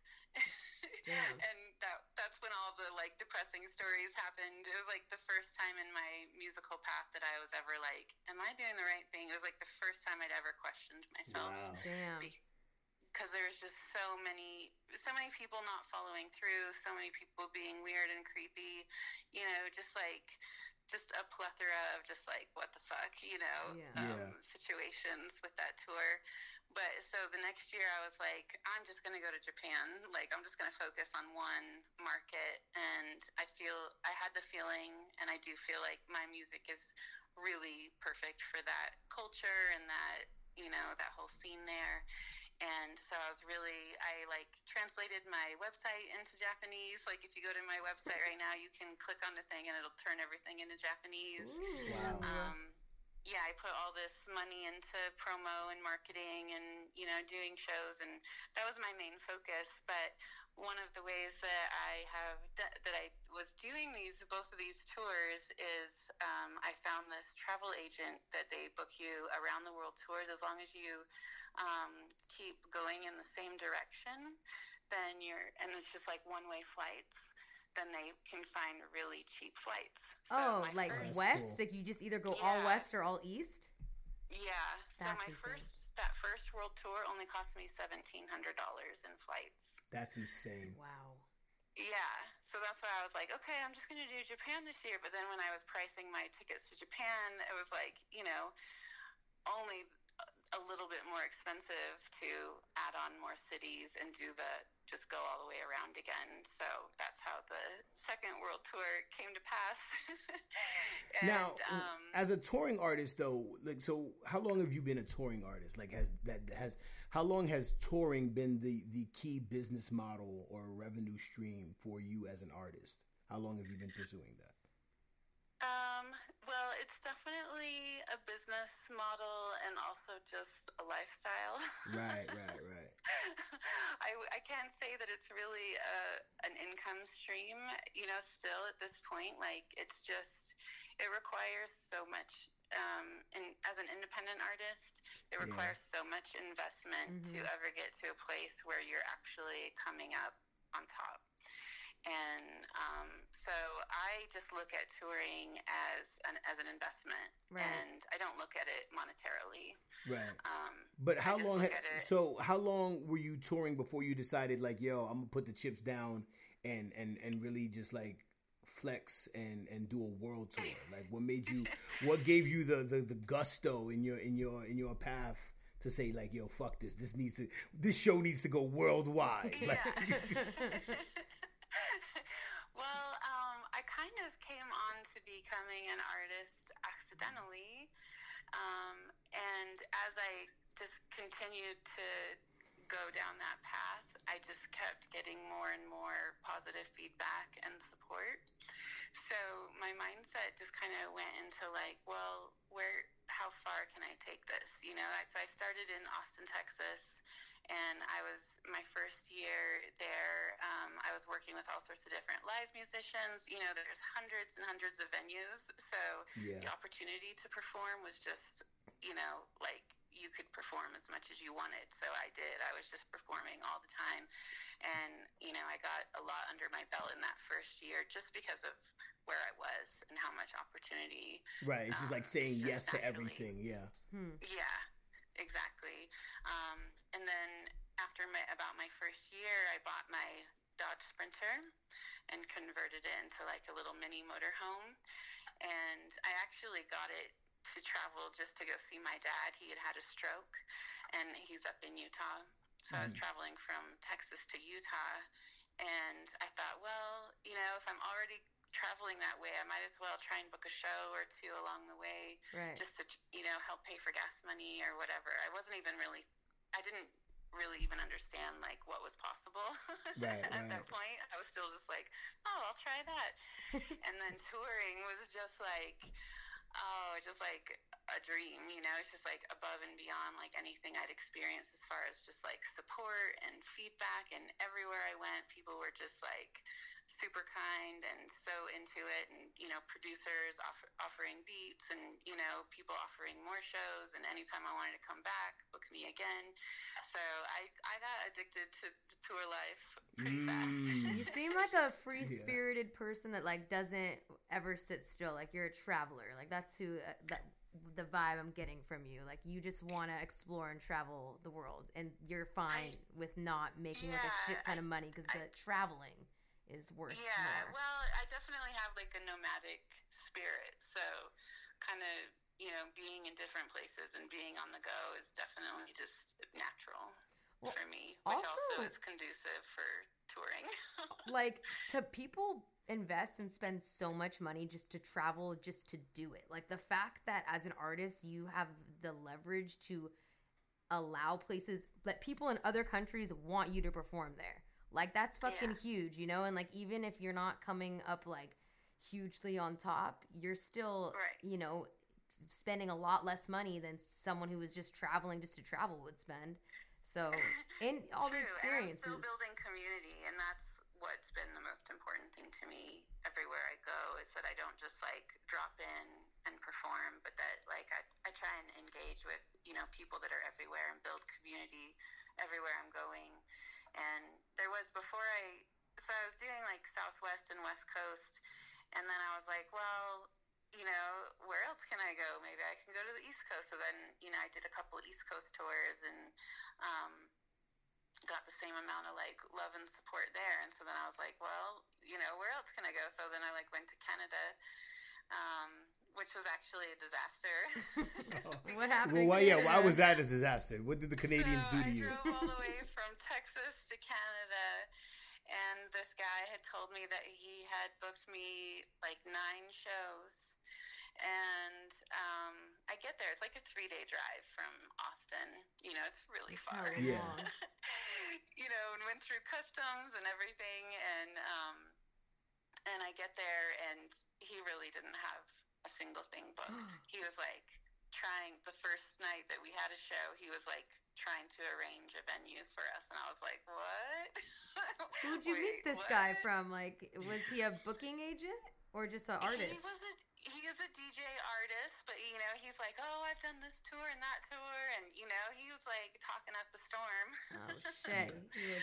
Damn. and that that's when all the like depressing stories happened. It was like the first time in my musical path that I was ever like, am I doing the right thing? It was like the first time I'd ever questioned myself Wow. Damn. because there's just so many so many people not following through so many people being weird and creepy you know just like just a plethora of just like what the fuck you know Yeah. um, Yeah. situations with that tour but so the next year i was like i'm just going to go to japan like i'm just going to focus on one market and i feel i had the feeling and i do feel like my music is really perfect for that culture and that you know that whole scene there and so I was really I like translated my website into Japanese. Like if you go to my website right now, you can click on the thing and it'll turn everything into Japanese. Wow. Um, yeah, I put all this money into promo and marketing and you know doing shows, and that was my main focus. But one of the ways that I have that I was doing these both of these tours is um, I found this travel agent that they book you around the world tours as long as you um, keep going in the same direction. Then you're and it's just like one way flights. Then they can find really cheap flights. So Oh, like first- west? cool. Like you just either go all west or all east? Yeah. So That's my insane. first that first world tour only cost me seventeen hundred dollars in flights. That's insane. Wow. Yeah. So that's why I was like, okay, I'm just gonna do Japan this year. But then when I was pricing my tickets to Japan, it was like, you know, only a little bit more expensive to add on more cities and do the just go all the way around again. So that's how the second world tour came to pass. and, now, um, as a touring artist, though, like, so how long have you been a touring artist? Like, has that has how long has touring been the the key business model or revenue stream for you as an artist? How long have you been pursuing that? Well, it's definitely a business model and also just a lifestyle. Right, right, right. I, I can't say that it's really a, an income stream, you know, still at this point. Like, it's just, it requires so much. Um, and as an independent artist, it Yeah. requires so much investment to Mhm. ever get to a place where you're actually coming up on top. And um, so I just look at touring as an as an investment, Right. and I don't look at it monetarily. Right. Um, But how long? Ha- so how long were you touring before you decided like, yo, I'm gonna put the chips down and and and really just like flex and and do a world tour? Like, what made you? what gave you the the, the gusto in your in your in your path? To say like, yo, fuck this. This needs to. This show needs to go worldwide. Like, Yeah. well, um, I kind of came on to becoming an artist accidentally. Um, and as I just continued to go down that path, I just kept getting more and more positive feedback and support. So my mindset just kind of went into like, well, where, how far can I take this? You know, so I started in Austin, Texas, and I was my first year there. Um, I was working with all sorts of different live musicians. You know, there's hundreds and hundreds of venues, so Yeah. the opportunity to perform was just, you know, like you could perform as much as you wanted. So I did. I was just performing all the time, and you know, I got a lot under my belt in that first year just because of where I was and how much opportunity right. It's just like Um, saying it's yes just to everything. Yeah. Hmm. yeah, exactly. Um, and then after my about my first year, I bought my Dodge Sprinter and converted it into like a little mini motorhome. And I actually got it to travel just to go see my dad. He had had a stroke, and he's up in Utah. So I was traveling from Texas to Utah, and I thought, well, you know, if I'm already traveling that way, I might as well try and book a show or two along the way Right. just to you know help pay for gas money or whatever. I wasn't even really, I didn't really even understand like what was possible Right, at right. that point. I was still just like, oh, I'll try that. and then touring was just like, oh, just like a dream. You know, it's just like above and beyond like anything I'd experienced as far as just like support and feedback. And everywhere I went, people were just like super kind and so into it and you know producers offer, offering beats and you know people offering more shows and anytime i wanted to come back book me again so i i got addicted to the tour life pretty fast Mm. You seem like a free spirited person that like doesn't ever sit still. Like you're a traveler. Like that's who uh, that the vibe I'm getting from you. Like you just want to explore and travel the world, and you're fine with not making like a shit ton I- of money because the traveling is worth yeah more. well i definitely have like a nomadic spirit so kind of you know being in different places and being on the go is definitely just natural Well, for me which also, also- is conducive for touring. Like to people invest and spend so much money just to travel just to do it. Like the fact that as an artist you have the leverage to allow places that people in other countries want you to perform there like that's fucking Yeah. huge you know and like even if you're not coming up like hugely on top you're still Right. you know spending a lot less money than someone who was just traveling just to travel would spend so in all the True, and I'm experiences still building community, and that's what's been the most important thing to me everywhere I go is that I don't just like drop in and perform, but that like I, I try and engage with you know people that are everywhere and build community everywhere I'm going. And there was before I so I was doing like Southwest and West Coast, and then I was like, well, you know, where else can I go? Maybe I can go to the East Coast. So then, you know, I did a couple East Coast tours and um, got the same amount of like love and support there. And so then I was like, well, you know, where else can I go? So then I like went to Canada, um, which was actually a disaster. what happened Well, why? Yeah, why was that a disaster? What did the Canadians so do to I you? drove all the way from Texas to Canada, and this guy had told me that he had booked me like nine shows. And um, I get there. It's like a three day drive from Austin. You know, it's really far. hella Yeah. you know, and went through customs and everything, and um, and I get there, and he really didn't have a single thing booked. he was like trying the first night that we had a show. He was like trying to arrange a venue for us, and I was like, "What? Who'd you meet Wait, this guy from? Like, was he a booking agent or just an artist?" He was a he is a DJ artist, but you know he's like, oh, I've done this tour and that tour, and you know he was like talking up a storm. Oh shit!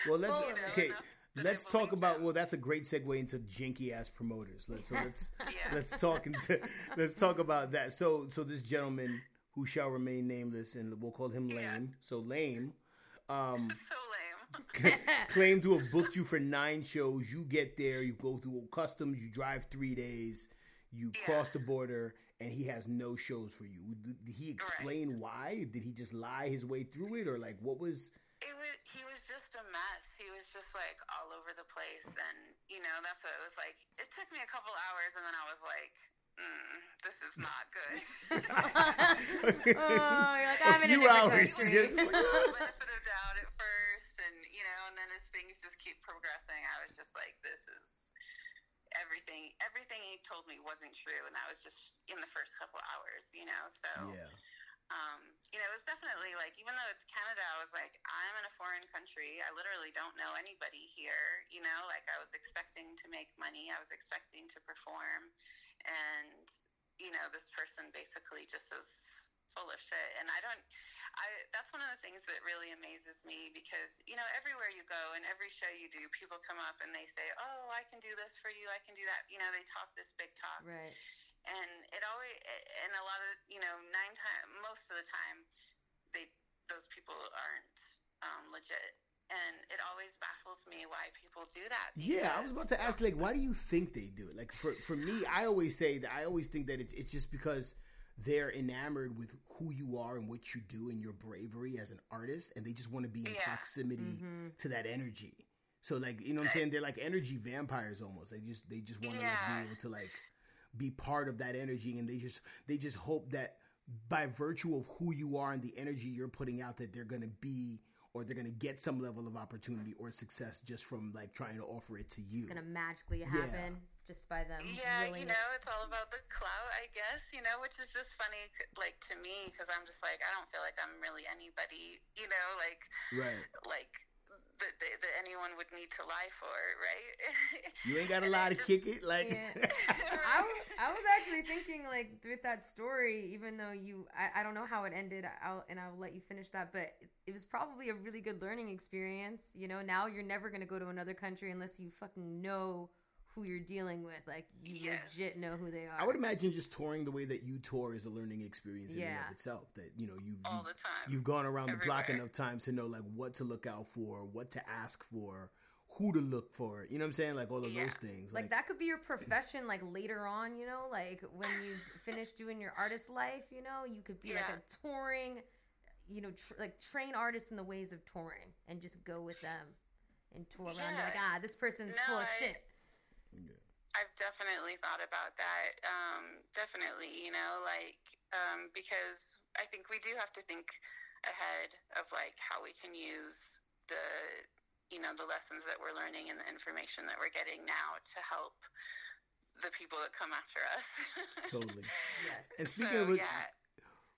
Well, let's full okay. that Let's talk about him. well. That's a great segue into jinky ass promoters. Let's so let's Yeah. let's talk into let's talk about that. So so this gentleman who shall remain nameless and we'll call him Yeah. Lame. So Lame um, so lame. claimed to have booked you for nine shows. You get there, you go through customs, you drive three days, you Yeah. cross the border, and he has no shows for you. Did, he explain why? Did he just lie his way through it, or like what was? It was, he was just a mess. He was just like all over the place, and you know that's what it was like. It took me a couple hours, and then I was like, mm, "This is not good." oh, you're like, A I'm in a few different hours. country. Yes. benefit of doubt at first, and you know, and then as things just keep progressing, I was just like, "This is everything." Everything he told me wasn't true, and that was just in the first couple hours, you know. So Yeah, um, you know, it was definitely like, even though it's Canada, I was like, I'm in a foreign country. I literally don't know anybody here. You know, like I was expecting to make money, I was expecting to perform, and you know, this person basically just is full of shit. And I don't, I that's one of the things that really amazes me because you know, everywhere you go and every show you do, people come up and they say, oh, I can do this for you, I can do that. You know, they talk this big talk Right. And it always and a lot of you know nine times most of the time they those people aren't um, legit and it always baffles me why people do that yeah. I was about to ask, like, why do you think they do it? Like, for for me, I always say that I always think that it's it's just because they're enamored with who you are and what you do and your bravery as an artist, and they just want to be in Yeah. proximity to that energy. So, like, you know what I'm saying? They're like energy vampires almost. They just they just want to like be able to like be part of that energy, and they just they just hope that by virtue of who you are and the energy you're putting out, that they're gonna be or they're gonna get some level of opportunity or success just from like trying to offer it to you. It's gonna magically happen just by them. yeah willing you it. know it's all about the clout i guess you know which is just funny like to me because i'm just like i don't feel like i'm really anybody you know like Right. like that, that, that anyone would need to lie for right You ain't got a And lot to just- kick it, like. Yeah. I was, I was actually thinking like with that story, even though you, I, I don't know how it ended, I'll, and I'll let you finish that, but it, it was probably a really good learning experience. You know, now you're never gonna go to another country unless you fucking know who you're dealing with. Like you Yes. legit know who they are. I would imagine just touring the way that you tour is a learning experience in and of itself. That you know you've all you've, the time you've gone around the block enough times to know like what to look out for, what to ask for, who to look for. You know what I'm saying? Like all of Yeah. those things. like that could be your profession like later on you know like when you finish doing your artist life you know you could be like a touring you know tr- like train artists in the ways of touring and just go with them and tour around and be like ah this person's No, full of I- shit I've definitely thought about that. Um, definitely, you know, like um, because I think we do have to think ahead of like how we can use the you know the lessons that we're learning and the information that we're getting now to help the people that come after us. totally. yes And speaking so of which, yeah,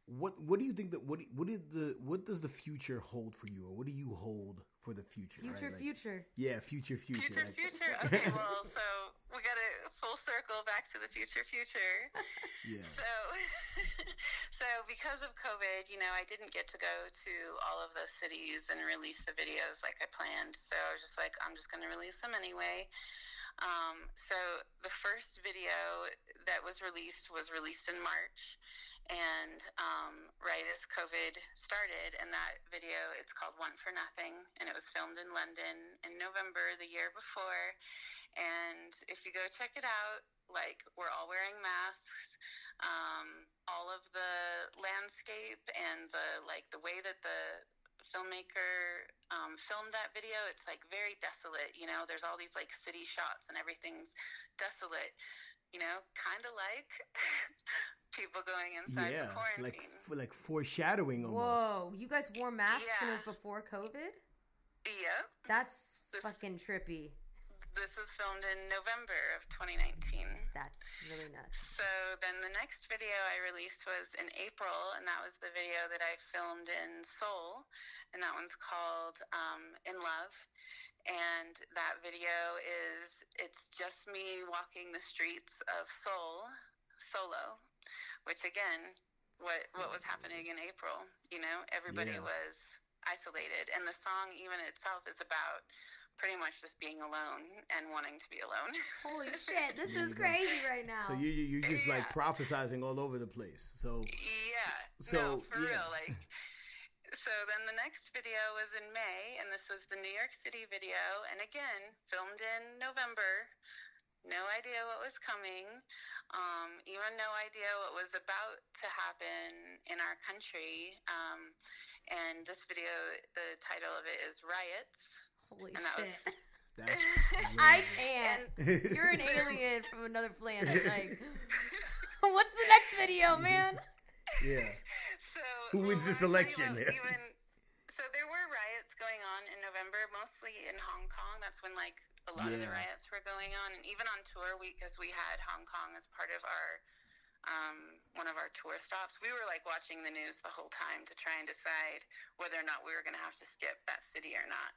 what what do you think that what do- what did the what does the future hold for you, or what do you hold for the future? right? future Like- future Yeah, future, future. future, like- future. Okay, well, so we got a full circle back to the future, future. yeah. So, so because of COVID, you know, I didn't get to go to all of the cities and release the videos like I planned. So I was just like, I'm just going to release them anyway. Um, so the first video that was released was released in March, and um, right as COVID started, and that video it's called "One for Nothing," and it was filmed in London in November the year before. And if you go check it out, like we're all wearing masks. Um, all of the landscape and the like the way that the filmmaker um, filmed that video it's like very desolate you know there's all these like city shots and everything's desolate you know kind of like people going inside Yeah, for quarantine. like f- like foreshadowing almost. whoa you guys wore masks and it was before covid? Yep. That's This- fucking trippy. This was filmed in november of 2019 that's really nuts. So then the next video I released was in April, and that was the video that I filmed in Seoul, and that one's called um, "In Love." And that video is it's just me walking the streets of Seoul solo, which again, what what was happening in April? You know, everybody Yeah. was isolated, and the song even itself is about pretty much just being alone and wanting to be alone. Holy shit, this Yeah, is crazy right now. So you you you just like Yeah. prophesizing all over the place. So Yeah. So, no, for yeah. real. Like, so then the next video was in May, and this was the New York City video, and again filmed in November. No idea what was coming. Um, even no idea what was about to happen in our country. Um, and this video, the title of it is Riots. Holy and that shit. that's I can't. You're an alien from another planet. Like, what's the next video, man? yeah. So Who wins this election? Even, even so, there were riots going on in November, mostly in Hong Kong. That's when like a lot of the riots were going on, and even on tour, we because we had Hong Kong as part of our um, one of our tour stops. We were like watching the news the whole time to try and decide whether or not we were going to have to skip that city or not.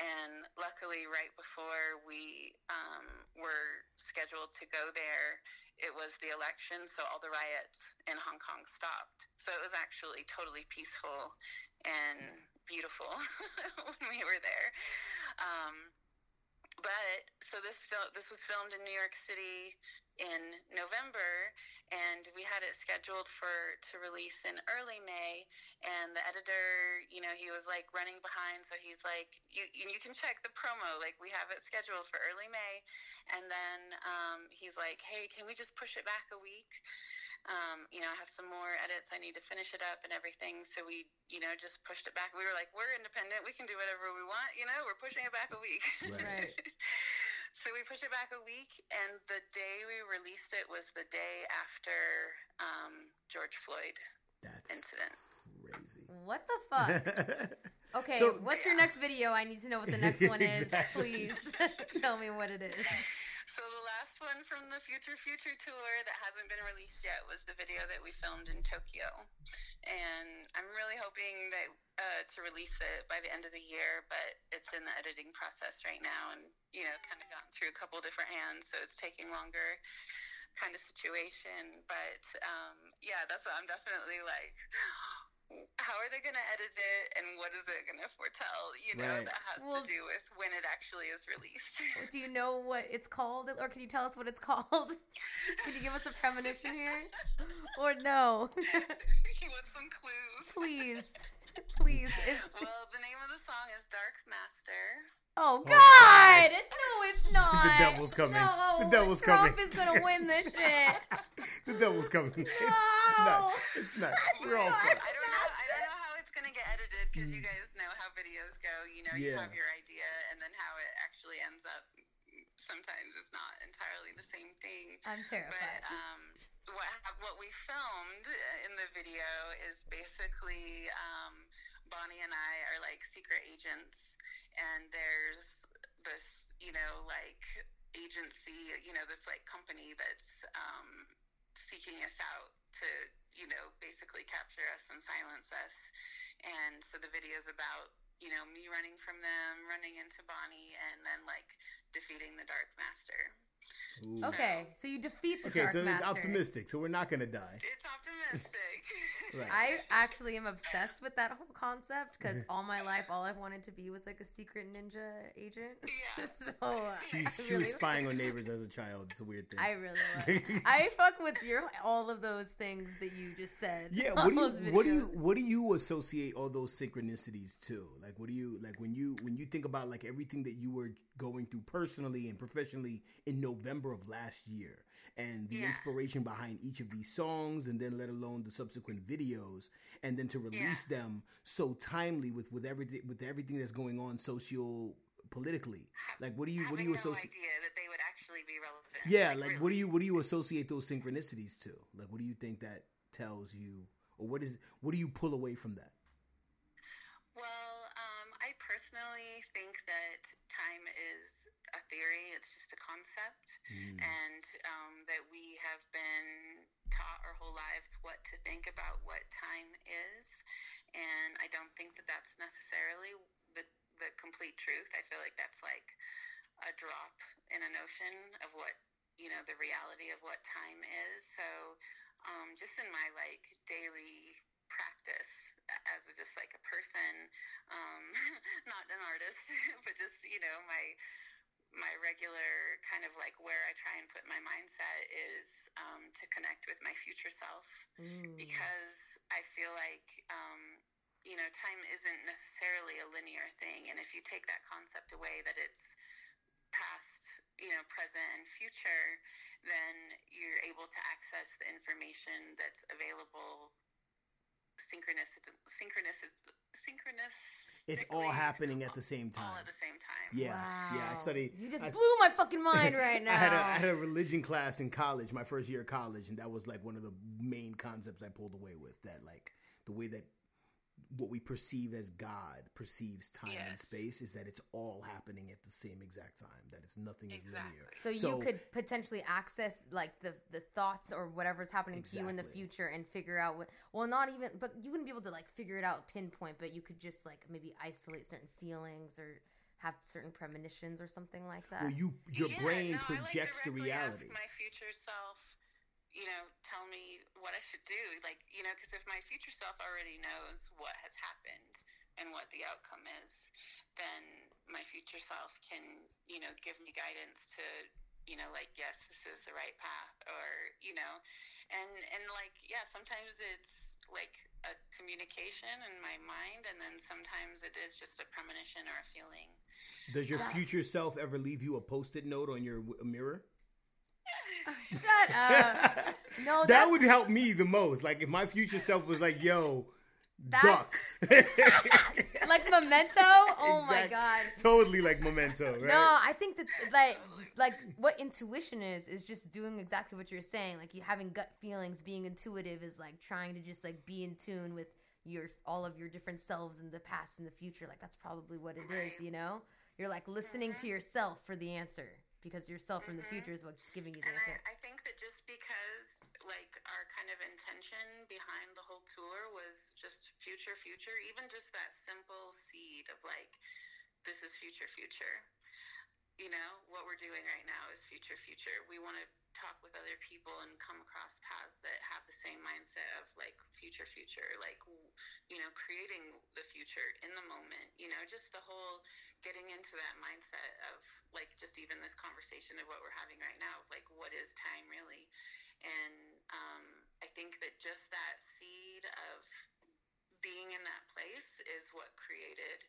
And luckily, right before we um, were scheduled to go there, it was the election, so all the riots in Hong Kong stopped. So it was actually totally peaceful and beautiful when we were there. Um, but so this fil- this was filmed in New York City in November, and we had it scheduled for to release in early May. And the editor, you know, he was like running behind, so he's like, "You you can check the promo. Like we have it scheduled for early May." And then um, he's like, "Hey, can we just push it back a week?" Um, you know, I have some more edits. I need to finish it up and everything. So we, you know, just pushed it back. We were like, we're independent. We can do whatever we want. You know, we're pushing it back a week. Right. Right. so we pushed it back a week, and the day we released it was the day after um, George Floyd That's incident. crazy. What the fuck? Okay, So- what's your next video? I need to know what the next one is. Please tell me what it is. So the last one from the Future Future tour that hasn't been released yet was the video that we filmed in Tokyo, and I'm really hoping that uh, to release it by the end of the year. But it's in the editing process right now, and you know, it's kind of gotten through a couple different hands, so it's taking longer, kind of situation. But um, yeah, that's what I'm definitely like. How are they going to edit it, and what is it going to foretell? You know, Right. that has Well- to do with when it actually is released. Do you know what it's called, or can you tell us what it's called? Can you give us a premonition here, or no? you want some clues? Please, please. Is Well, the name of the song is Dark Master. oh Oh, God! No, it's not. The devil's coming. No, The devil's Trump coming. is gonna win this shit. The devil's coming. It's No. nuts. It's nuts. We're all for I it. don't know. I don't know how it's gonna get edited because you guys know how videos go. You know, you have your idea, and then how it actually ends up. Sometimes it's not entirely the same thing. I'm terrified. But um, what what we filmed in the video is basically um, Bonnie and I are like secret agents, and there's this you know like agency, you know this like company that's um, seeking us out to you know basically capture us and silence us, and so the video is about you know me running from them, running into Bonnie, and then like defeating the Dark Master. Ooh. Okay, so you defeat the Okay, Dark so it's optimistic. So we're not gonna die. It's optimistic. Right. I actually am obsessed with that whole concept because all my life, all I've wanted to be was like a secret ninja agent. Yeah. so She's, she really, was spying on neighbors as a child. It's a weird thing. I really was. I fuck with your all of those things that you just said. Yeah, what do you what do you what do you associate all those synchronicities to? Like what do you like when you when you think about like everything that you were going through personally and professionally in November of last year and the Yeah. inspiration behind each of these songs and then let alone the subsequent videos and then to release them so timely with with everything with everything that's going on socio politically. Like what do you what do you no associate that they would actually be relevant. Yeah, like what do you what do you associate those synchronicities to? Like what do you think that tells you or what is what do you pull away from that? Well, um, I personally think that time is a theory. It's just concept, Mm. and um, that we have been taught our whole lives what to think about what time is, and I don't think that that's necessarily the the complete truth. I feel like that's like a drop in an ocean of what you know the reality of what time is. So, um, just in my like daily practice as a, just like a person, um, not an artist, but just you know my my regular kind of like where I try and put my mindset is um, to connect with my future self Mm. because I feel like um, you know time isn't necessarily a linear thing, and if you take that concept away that it's past, you know, present and future, then you're able to access the information that's available synchronous synchronous synchronous It's all happening at the same time. all at the same time Yeah, yeah. I Wow. studied. You just I- blew my fucking mind right now. I had, a, I had a religion class in college, my first year of college, and that was like one of the main concepts I pulled away with. That like the way that what we perceive as God perceives time and space is that it's all happening at the same exact time. That it's nothing is linear. Exactly. So, you could potentially access like the the thoughts or whatever's happening to you in the future and figure out what. Well, not even, but you wouldn't be able to like figure it out pinpoint. But you could just like maybe isolate certain feelings or have certain premonitions or something like that. Well, you your Yeah, brain no, I like projects the directly ask reality. my future self you know tell me what i should do like you know because if my future self already knows what has happened and what the outcome is then my future self can you know give me guidance to you know like yes this is the right path or you know and and like yeah sometimes it's like a communication in my mind and then sometimes it is just a premonition or a feeling Does your um, future self ever leave you a post-it note on your mirror? Shut up. No, that would help me the most. Like if my future self was like, "Yo, duck," That's- like memento. Oh my god. totally like memento, right? No, I think that like like what intuition is is just doing exactly what you're saying. Like you having gut feelings, being intuitive is like trying to just like be in tune with your all of your different selves in the past and the future. Like that's probably what it is, you know? You're like listening to yourself for the answer because yourself from the mm-hmm. future is what's giving you the And answer. I, I think that just because, like, our kind of intention behind the whole tour was just future, future, even just that simple seed of, like, this is future, future. You know, what we're doing right now is future, future. We want to talk with other people and come across paths that have the same mindset of, like, future, future, like, you know, creating the future in the moment. You know, just the whole getting into that mindset of like just even this conversation of what we're having right now like what is time really and um, i think that just that seed of being in that place is what created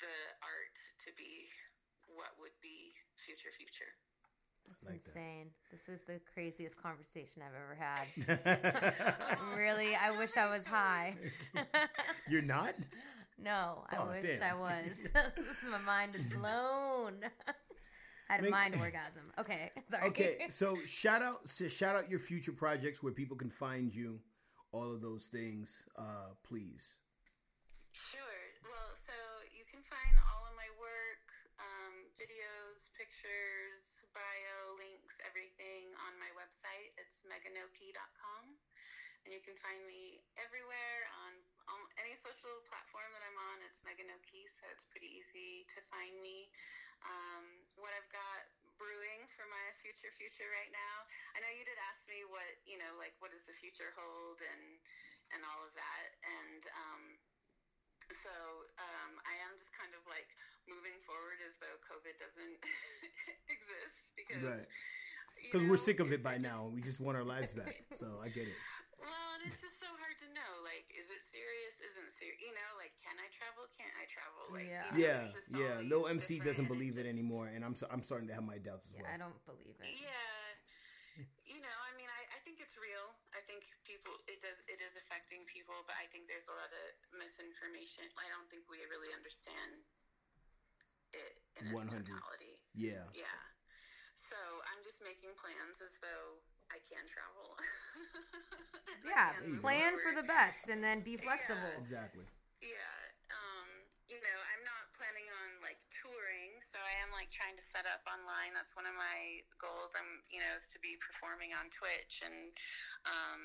the art to be what would be future future That's like that. insane. This is the craziest conversation I've ever had. really, I wish I was high. You're not. No, I Oh, wish damn. I was. this is my mind is blown. I had a Make- mind orgasm. Okay, sorry. Okay, so shout out, so shout out your future projects where people can find you. All of those things, uh, please. Sure. Well, so you can find all of my work, um, videos, pictures, bio, links, everything on my website. It's meganoke.com. And you can find me everywhere on um, any social platform that I'm on. It's Meganoke, so it's pretty easy to find me. Um, what I've got brewing for my future future right now. I know you did ask me what, you know, like what does the future hold and and all of that. And um, so um, I am just kind of like moving forward as though COVID doesn't exist because Right. you Because we're sick of it by just- now. We just want our lives back. So I get it. Well, and it's just so hard to know. Like, is it serious? Isn't serious? You know, like, can I travel? Can't I travel? Like, Yeah. you know, Yeah, there's yeah. these Lil MC doesn't and it believe it anymore, and I'm so, I'm starting to have my doubts as Yeah, well. I don't believe it. Yeah. You know, I mean, I, I think it's real. I think people, it does, it is affecting people, but I think there's a lot of misinformation. I don't think we really understand it in its 100. totality. Yeah. Yeah. So I'm just making plans as though I can travel. Yeah, can move plan for the best and then be flexible. Exactly. Yeah. Um, you know, I'm not planning on like touring, so I am like trying to set up online. That's one of my goals. I'm, you know, is to be performing on Twitch and um,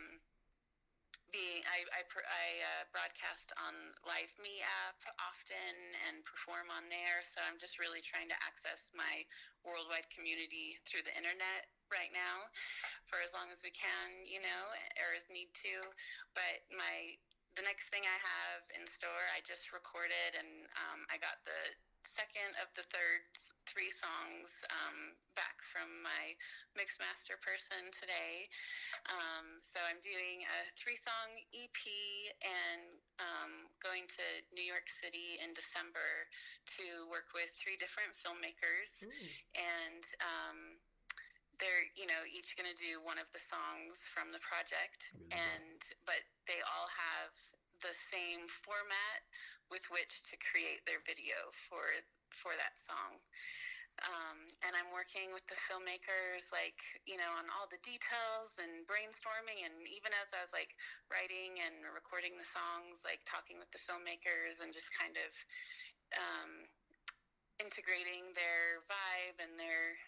being. I I, I uh, broadcast on LiveMe app often and perform on there. So I'm just really trying to access my worldwide community through the internet right now for as long as we can, you know, or as need to. But my the next thing I have in store, I just recorded and um, I got the second of the third three songs um, back from my mix master person today. Um, so I'm doing a three song EP and um, going to New York City in December to work with three different filmmakers. And um, they're you know each going to do one of the songs from the project. Really? And but they all have the same format with which to create their video for for that song. Um, and i'm working with the filmmakers like you know on all the details and brainstorming and even as i was like writing and recording the songs like talking with the filmmakers and just kind of um, integrating their vibe and their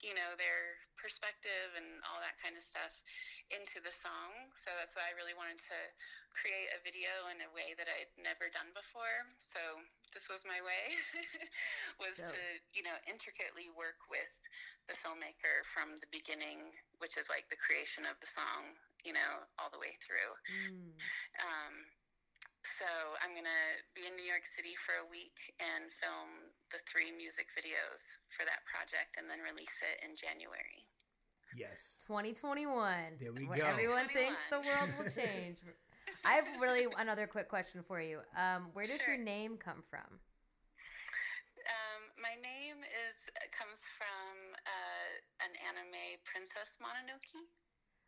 you know their perspective and all that kind of stuff into the song so that's why i really wanted to create a video in a way that i'd never done before so this was my way was Dope. to you know intricately work with the filmmaker from the beginning which is like the creation of the song you know all the way through Mm. um, so I'm gonna be in New York City for a week and film the three music videos for that project, and then release it in January. Yes. 2021. There we go. Everyone thinks the world will change. I have really another quick question for you. Um, where does Sure. your name come from? Um, my name is comes from uh, an anime, Princess Mononoke.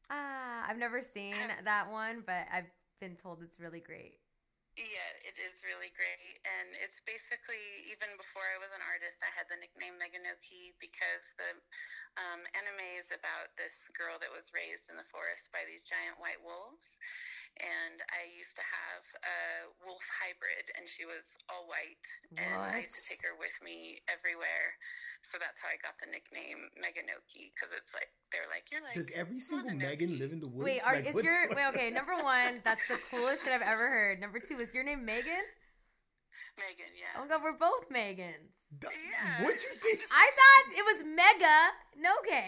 Ah, I've never seen that one, but I've been told it's really great. Yeah, it is really great. And it's basically, even before I was an artist, I had the nickname Meganoke because the um, anime is about this girl that was raised in the forest by these giant white wolves. And I used to have a wolf hybrid, and she was all white. And I used to take her with me everywhere. So that's how I got the nickname Meganoke because it's like, they're like, you're like. Does every single Megan live in the woods? Wait, are, Like, is your wait? Okay, number one, that's the coolest shit I've ever heard. Number two, is your name Megan? Megan, yeah. Oh my god, we're both Megans. D- Yeah. What you think? I thought it was Mega Noge.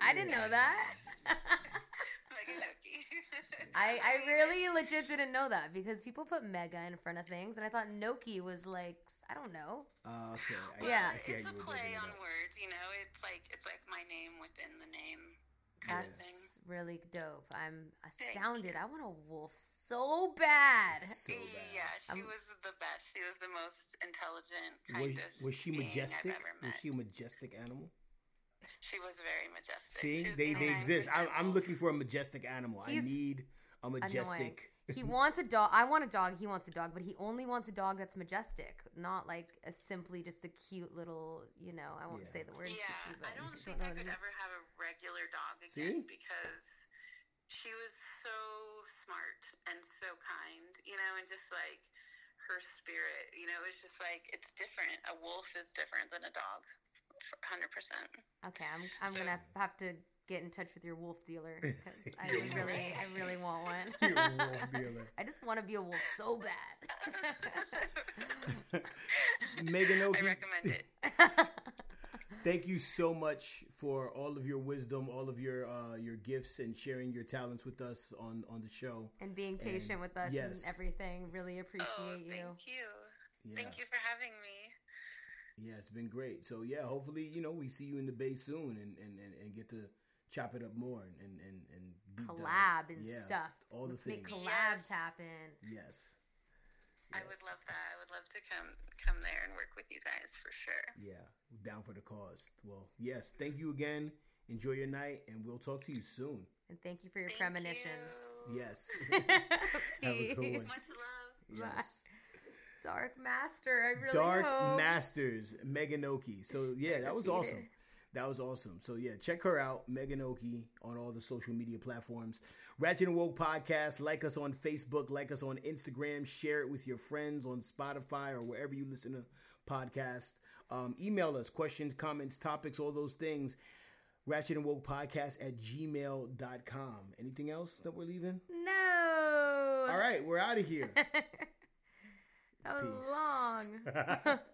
I didn't know that. Meganoke. I, I really legit didn't know that because people put mega in front of things, and I thought Noki was like I don't know. Uh, okay. I, Yeah. I see how it's you a play on up. words, you know. It's like it's like my name within the name kind of That's thing. really dope. I'm astounded. I want a wolf so bad. So bad. Yeah, she I'm- was the best. She was the most intelligent, Was, kindest was she being majestic? I've ever Was she a majestic animal? She was very majestic. See, She they, they exist. I, I'm looking for a majestic animal. I need a majestic. He wants a dog. I want a dog. He wants a dog, but he only wants a dog that's majestic, not like a simply just a cute little. You know, I won't Yeah. say the word. Yeah, cheeky, but I don't you think know I what could mean. ever have a regular dog See? again because she was so smart and so kind, you know, and just like her spirit, you know, it's just like it's different. A wolf is different than a dog, hundred percent. Okay, I'm I'm gonna have to get in touch with your wolf dealer because I really I really want one. You're wolf dealer. I just want to be a wolf so bad. Megan I recommend it. thank you so much for all of your wisdom, all of your uh, your gifts, and sharing your talents with us on on the show. and being patient with us yes. and everything. Really appreciate Oh, you. thank you. Yeah, Thank you for having me. Yeah, it's been great. So yeah, hopefully you know we see you in the bay soon and and, and, and get to chop it up more and and and, and deep dive. Collab and Yeah, stuff. all the Let's make things. collabs Yes. happen. Yes. I would love that. I would love to come come there and work with you guys for sure. Yeah, down for the cause. Well, yes, thank you again. Enjoy your night, and we'll talk to you soon. And thank you for your Thank premonitions. you. Yes. Have a good one. Much love. yes. Dark Master. I really Dark hope. Masters, Meganoke. So yeah, that was awesome. That was awesome. So yeah, check her out, Meganoke, on all the social media platforms. Ratchet and Woke Podcast. Like us on Facebook, like us on Instagram, share it with your friends on Spotify or wherever you listen to podcasts. Um, email us questions, comments, topics, all those things. Ratchet and Woke Podcast at gmail.com. Anything else that we're leaving? No. All right, we're out of here. That was Peace. long.